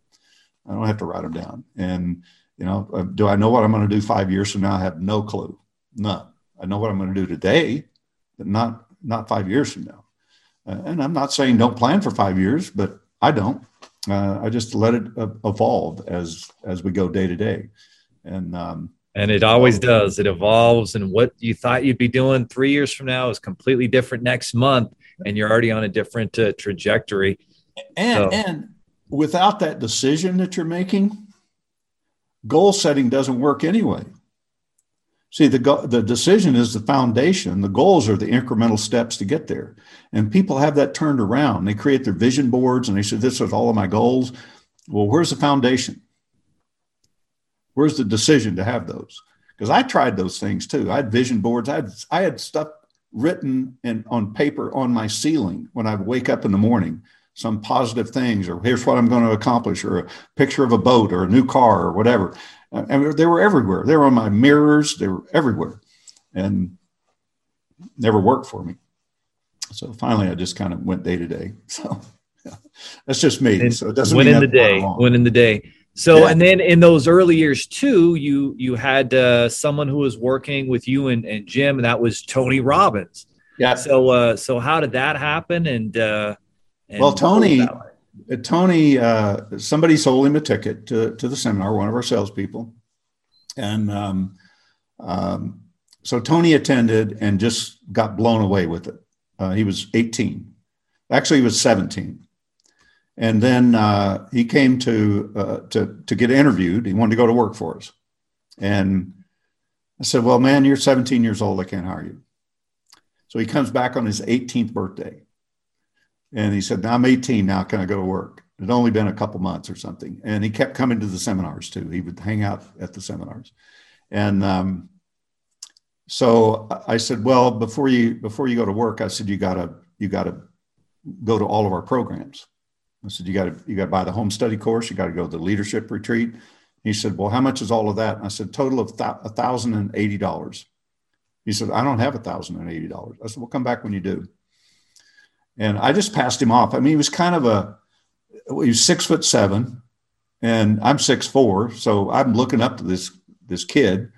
I don't have to write them down. And you know, uh, do I know what I'm going to do five years from now? I have no clue. None. I know what I'm going to do today, but not not five years from now. Uh, and I'm not saying don't plan for five years, but I don't. Uh, I just let it uh, evolve as as we go day to day, and um, and it always does. It evolves, and what you thought you'd be doing three years from now is completely different next month, and you're already on a different uh, trajectory. And so. and without that decision that you're making, goal setting doesn't work anyway. See, the, the decision is the foundation. The goals are the incremental steps to get there. And people have that turned around. They create their vision boards and they say, This is all of my goals. Well, where's the foundation? Where's the decision to have those? Because I tried those things too. I had vision boards. I had, I had stuff written and on paper on my ceiling when I wake up in the morning some positive things, or here's what I'm going to accomplish, or a picture of a boat or a new car or whatever. And they were everywhere. They were on my mirrors. They were everywhere, and never worked for me. So finally, I just kind of went day to day. So yeah, that's just me. And so it doesn't win in the day. Win in the day. So yeah. and then in those early years too, you you had uh, someone who was working with you and, and Jim, and that was Tony Robbins. Yeah. So uh, so how did that happen? And uh, well, Tony, uh, Tony, uh, somebody sold him a ticket to, to the seminar, one of our salespeople. And um, um, so Tony attended and just got blown away with it. Uh, he was 18. Actually, he was 17. And then uh, he came to, uh, to, to get interviewed. He wanted to go to work for us. And I said, Well, man, you're 17 years old. I can't hire you. So he comes back on his 18th birthday and he said, I'm 18 now. Can I go to work? It had only been a couple months or something. And he kept coming to the seminars too. He would hang out at the seminars. And um, so I said, well, before you before you go to work, I said, you gotta you gotta go to all of our programs. I said, you gotta you gotta buy the home study course. You gotta go to the leadership retreat. He said, well, how much is all of that? And I said, total of a thousand and eighty dollars. He said, I don't have a thousand and eighty dollars. I said, well, come back when you do. And I just passed him off. I mean, he was kind of a, he was six foot seven and I'm six four. So I'm looking up to this, this kid.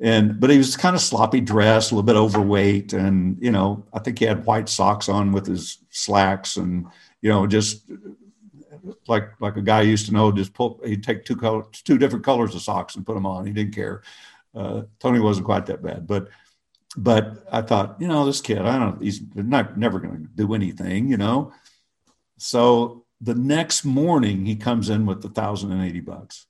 And, but he was kind of sloppy dressed, a little bit overweight. And, you know, I think he had white socks on with his slacks and, you know, just like, like a guy used to know, just pull, he'd take two colors, two different colors of socks and put them on. He didn't care. Uh, Tony wasn't quite that bad, but but I thought, you know, this kid, I don't, he's not never going to do anything, you know. So the next morning, he comes in with the thousand and eighty bucks,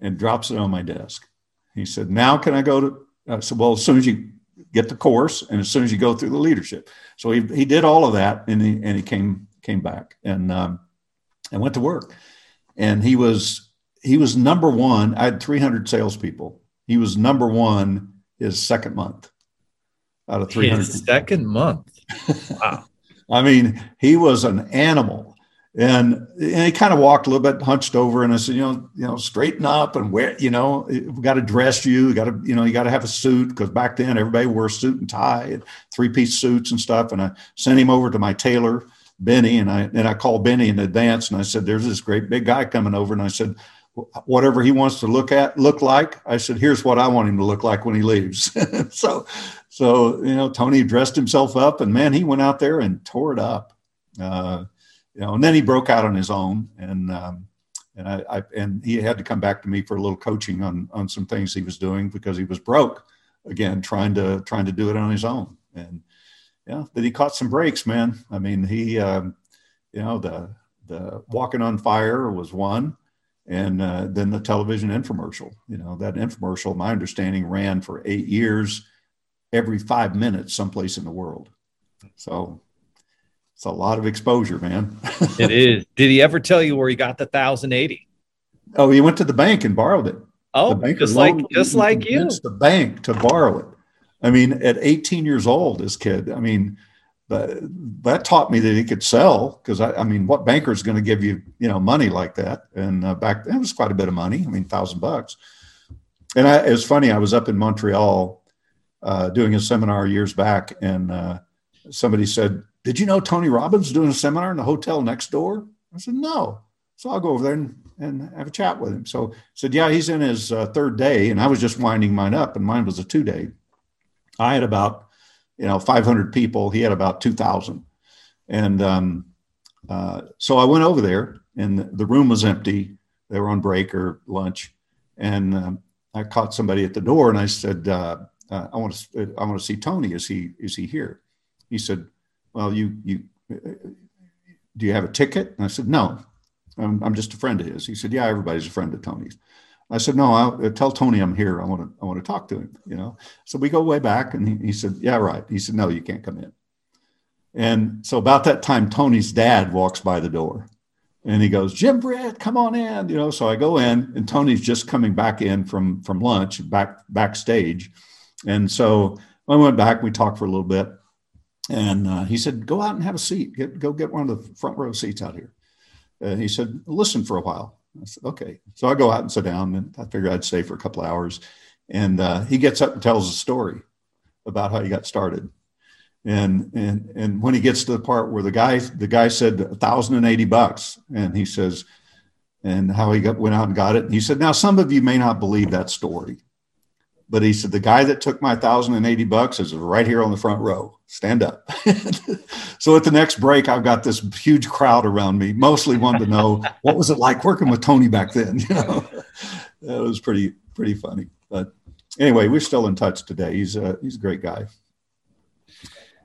and drops it on my desk. He said, "Now can I go to?" I said, "Well, as soon as you get the course, and as soon as you go through the leadership." So he he did all of that, and he and he came came back and um, and went to work, and he was he was number one. I had three hundred salespeople. He was number one his second month out of 300. His second month. Wow. I mean, he was an animal. And, and he kind of walked a little bit hunched over and I said, you know, you know, straighten up and wear, you know, we got to dress you. You got to, you know, you got to have a suit because back then everybody wore a suit and tie and three piece suits and stuff. And I sent him over to my tailor, Benny, and I and I called Benny in advance and I said, There's this great big guy coming over. And I said, whatever he wants to look at look like. I said, here's what I want him to look like when he leaves. so, so you know, Tony dressed himself up, and man, he went out there and tore it up. Uh, you know, and then he broke out on his own, and um, and I, I, and he had to come back to me for a little coaching on on some things he was doing because he was broke again, trying to trying to do it on his own. And yeah, but he caught some breaks, man. I mean, he, um, you know, the the walking on fire was one and uh, then the television infomercial. You know, that infomercial, my understanding, ran for eight years, every five minutes, someplace in the world. So it's a lot of exposure, man. it is. Did he ever tell you where he got the thousand eighty? Oh, he went to the bank and borrowed it. Oh, just like just like you. The bank to borrow it. I mean, at 18 years old, this kid. I mean, but that taught me that he could sell because I, I, mean, what banker is going to give you, you know, money like that? And uh, back then, it was quite a bit of money. I mean, thousand bucks. And I, it was funny. I was up in Montreal uh, doing a seminar years back, and uh, somebody said, "Did you know Tony Robbins doing a seminar in the hotel next door?" I said, "No." So I'll go over there and, and have a chat with him. So I said, "Yeah, he's in his uh, third day," and I was just winding mine up, and mine was a two day. I had about you know 500 people he had about 2000 and um, uh, so i went over there and the room was empty they were on break or lunch and um, i caught somebody at the door and i said uh, i want to i want to see tony is he is he here he said well you you do you have a ticket and i said no I'm, I'm just a friend of his he said yeah everybody's a friend of tony's I said, no, I'll, uh, tell Tony I'm here. I want to, I want to talk to him, you know? So we go way back and he, he said, yeah, right. He said, no, you can't come in. And so about that time, Tony's dad walks by the door and he goes, Jim Britt, come on in. You know, so I go in and Tony's just coming back in from, from lunch back backstage. And so I went back, we talked for a little bit and uh, he said, go out and have a seat, get, go get one of the front row seats out here. And he said, listen for a while. I said, okay. So I go out and sit down, and I figured I'd stay for a couple hours. And uh, he gets up and tells a story about how he got started. And and and when he gets to the part where the guy the guy said thousand and eighty bucks, and he says, and how he got went out and got it. And he said, now some of you may not believe that story, but he said, the guy that took my thousand and eighty bucks is right here on the front row. Stand up. so at the next break, I've got this huge crowd around me, mostly wanted to know what was it like working with Tony back then. You know, that was pretty pretty funny. But anyway, we're still in touch today. He's a he's a great guy.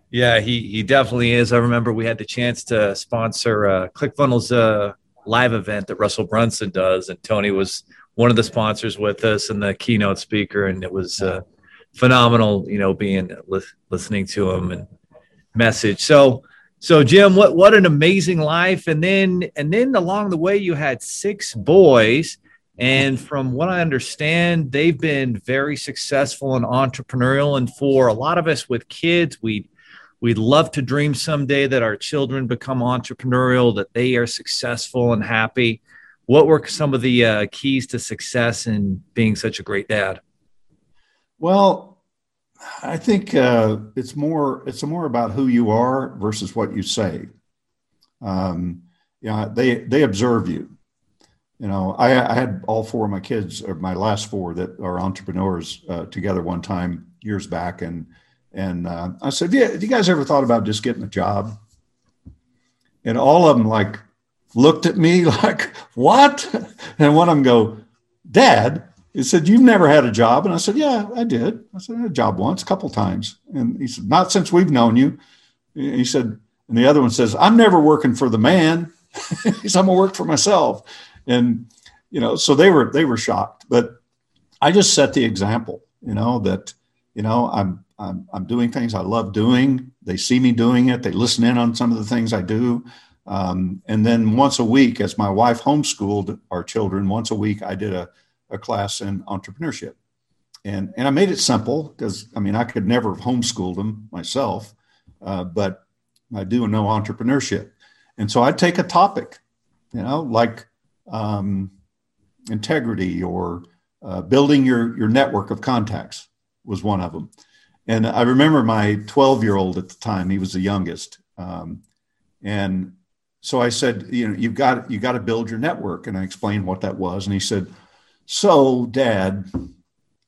Yeah, he he definitely is. I remember we had the chance to sponsor uh, ClickFunnels uh, live event that Russell Brunson does, and Tony was one of the sponsors with us and the keynote speaker, and it was uh, phenomenal. You know, being li- listening to him and message. So, so Jim, what what an amazing life! And then and then along the way, you had six boys. And from what I understand, they've been very successful and entrepreneurial. And for a lot of us with kids, we we'd love to dream someday that our children become entrepreneurial, that they are successful and happy what were some of the uh, keys to success in being such a great dad? Well, I think uh, it's more it's more about who you are versus what you say. Um, yeah, they they observe you. You know, I, I, had all four of my kids, or my last four, that are entrepreneurs uh, together one time years back, and and uh, I said, "Yeah, have you guys ever thought about just getting a job?" And all of them like looked at me like, what? And one of them go, Dad, he said, You've never had a job. And I said, Yeah, I did. I said, I had a job once, a couple times. And he said, Not since we've known you. He said, and the other one says, I'm never working for the man. he said, I'm gonna work for myself. And you know, so they were they were shocked. But I just set the example, you know, that, you know, I'm I'm I'm doing things I love doing. They see me doing it. They listen in on some of the things I do. Um, and then once a week, as my wife homeschooled our children, once a week I did a, a class in entrepreneurship. And, and I made it simple because I mean, I could never have homeschooled them myself, uh, but I do know entrepreneurship. And so I'd take a topic, you know, like um, integrity or uh, building your, your network of contacts was one of them. And I remember my 12 year old at the time, he was the youngest. Um, and so I said, you know, you've got you got to build your network, and I explained what that was, and he said, so Dad,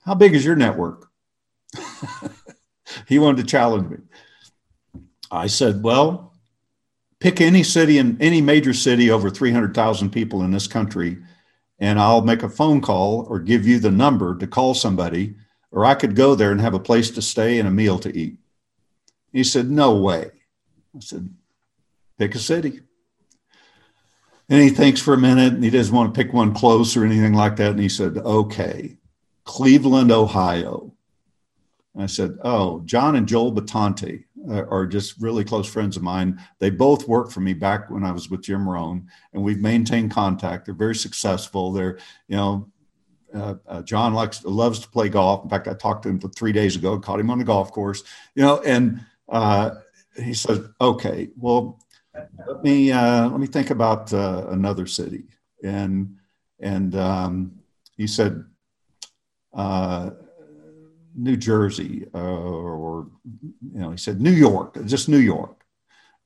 how big is your network? he wanted to challenge me. I said, well, pick any city in any major city over 300,000 people in this country, and I'll make a phone call or give you the number to call somebody, or I could go there and have a place to stay and a meal to eat. He said, no way. I said, pick a city. And he thinks for a minute and he doesn't want to pick one close or anything like that. And he said, okay, Cleveland, Ohio. I said, oh, John and Joel Batante are just really close friends of mine. They both worked for me back when I was with Jim Rohn, and we've maintained contact. They're very successful. They're, you know, uh, uh, John likes loves to play golf. In fact, I talked to him for three days ago, caught him on the golf course, you know, and uh, he said, okay, well, let me uh, let me think about uh, another city, and and um, he said uh, New Jersey, uh, or you know, he said New York, just New York.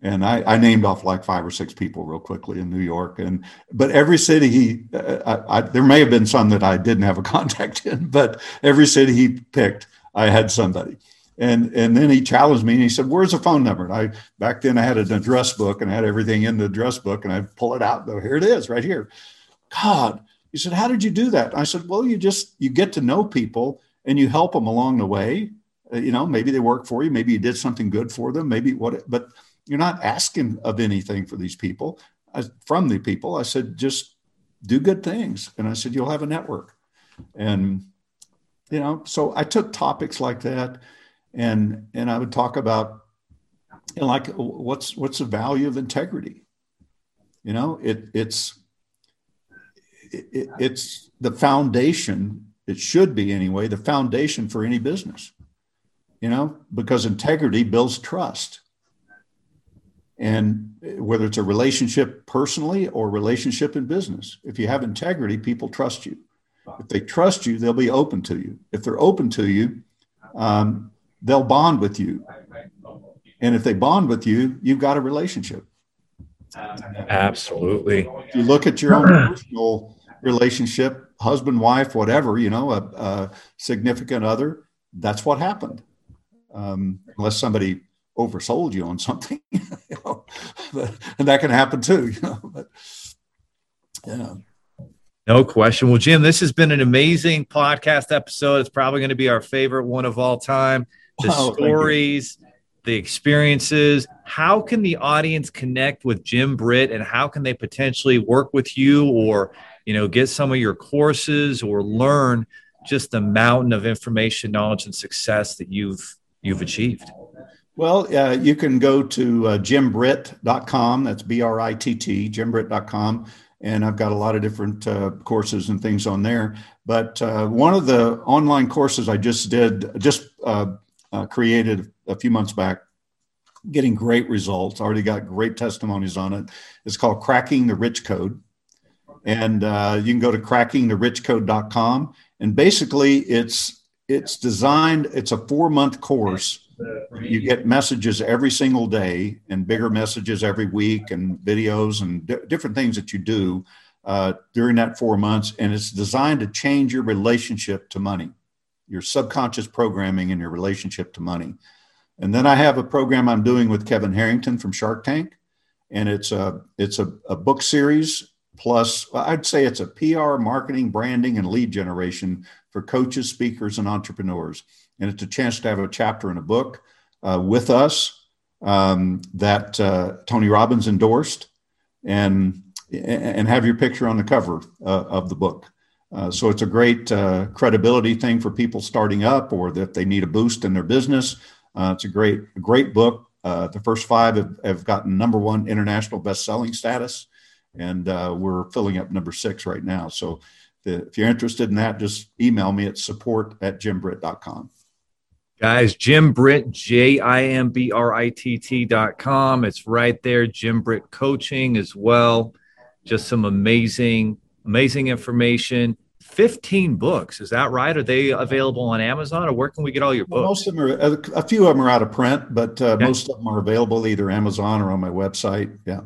And I, I, named off like five or six people real quickly in New York, and but every city he, uh, I, I, there may have been some that I didn't have a contact in, but every city he picked, I had somebody. And and then he challenged me and he said, "Where's the phone number?" And I back then I had an address book and I had everything in the address book, and I pull it out. Though here it is, right here. God, he said, "How did you do that?" I said, "Well, you just you get to know people and you help them along the way. Uh, you know, maybe they work for you, maybe you did something good for them, maybe what, but you're not asking of anything for these people I, from the people. I said, just do good things, and I said you'll have a network, and you know, so I took topics like that and and I would talk about you know, like what's what's the value of integrity? You know it it's it, it's the foundation it should be anyway the foundation for any business you know because integrity builds trust. And whether it's a relationship personally or relationship in business if you have integrity people trust you. If they trust you they'll be open to you. If they're open to you um, they'll bond with you. And if they bond with you, you've got a relationship. Absolutely. If you look at your own personal relationship, husband, wife, whatever, you know, a, a significant other, that's what happened. Um, unless somebody oversold you on something, you know, but, and that can happen too, you know, but yeah. No question. Well, Jim, this has been an amazing podcast episode. It's probably going to be our favorite one of all time the oh, stories, the experiences. How can the audience connect with Jim Britt and how can they potentially work with you or, you know, get some of your courses or learn just the mountain of information, knowledge, and success that you've you've achieved? Well, uh, you can go to uh, jimbritt.com. That's B R I T T, jimbritt.com. And I've got a lot of different uh, courses and things on there. But uh, one of the online courses I just did, just uh, created a few months back, getting great results. Already got great testimonies on it. It's called Cracking the Rich Code. And uh, you can go to crackingtherichcode.com. And basically, it's it's designed, it's a four month course. You get messages every single day and bigger messages every week and videos and d- different things that you do uh, during that four months. And it's designed to change your relationship to money your subconscious programming and your relationship to money. And then I have a program I'm doing with Kevin Harrington from Shark Tank, and it's a it's a, a book series plus I'd say it's a PR, marketing, branding, and lead generation for coaches, speakers, and entrepreneurs. And it's a chance to have a chapter in a book uh, with us um, that uh, Tony Robbins endorsed, and and have your picture on the cover uh, of the book. Uh, so it's a great uh, credibility thing for people starting up or that they need a boost in their business. Uh, it's a great, great book. Uh, the first five have, have, gotten number one international best-selling status, and uh, we're filling up number six right now. So the, if you're interested in that, just email me at support at jimbritt.com. Guys, Jim Britt, J I M B R I T T dot com. It's right there. Jim Britt Coaching as well. Just some amazing, amazing information. 15 books. Is that right? Are they available on Amazon or where can we get all your books? Well, most of them are, a few of them are out of print, but uh, okay. most of them are available either Amazon or on my website. Yeah.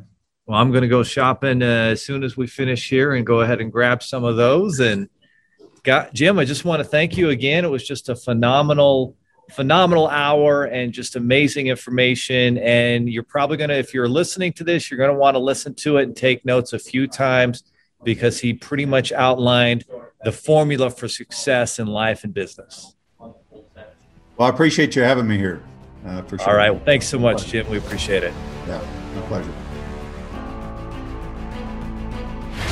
Well, I'm going to go shopping uh, as soon as we finish here and go ahead and grab some of those. And got Jim, I just want to thank you again. It was just a phenomenal, phenomenal hour and just amazing information. And you're probably going to, if you're listening to this, you're going to want to listen to it and take notes a few times because he pretty much outlined the formula for success in life and business. Well, I appreciate you having me here. Uh, for sure. All right. Well, thanks so much, Jim. We appreciate it. Yeah, my pleasure.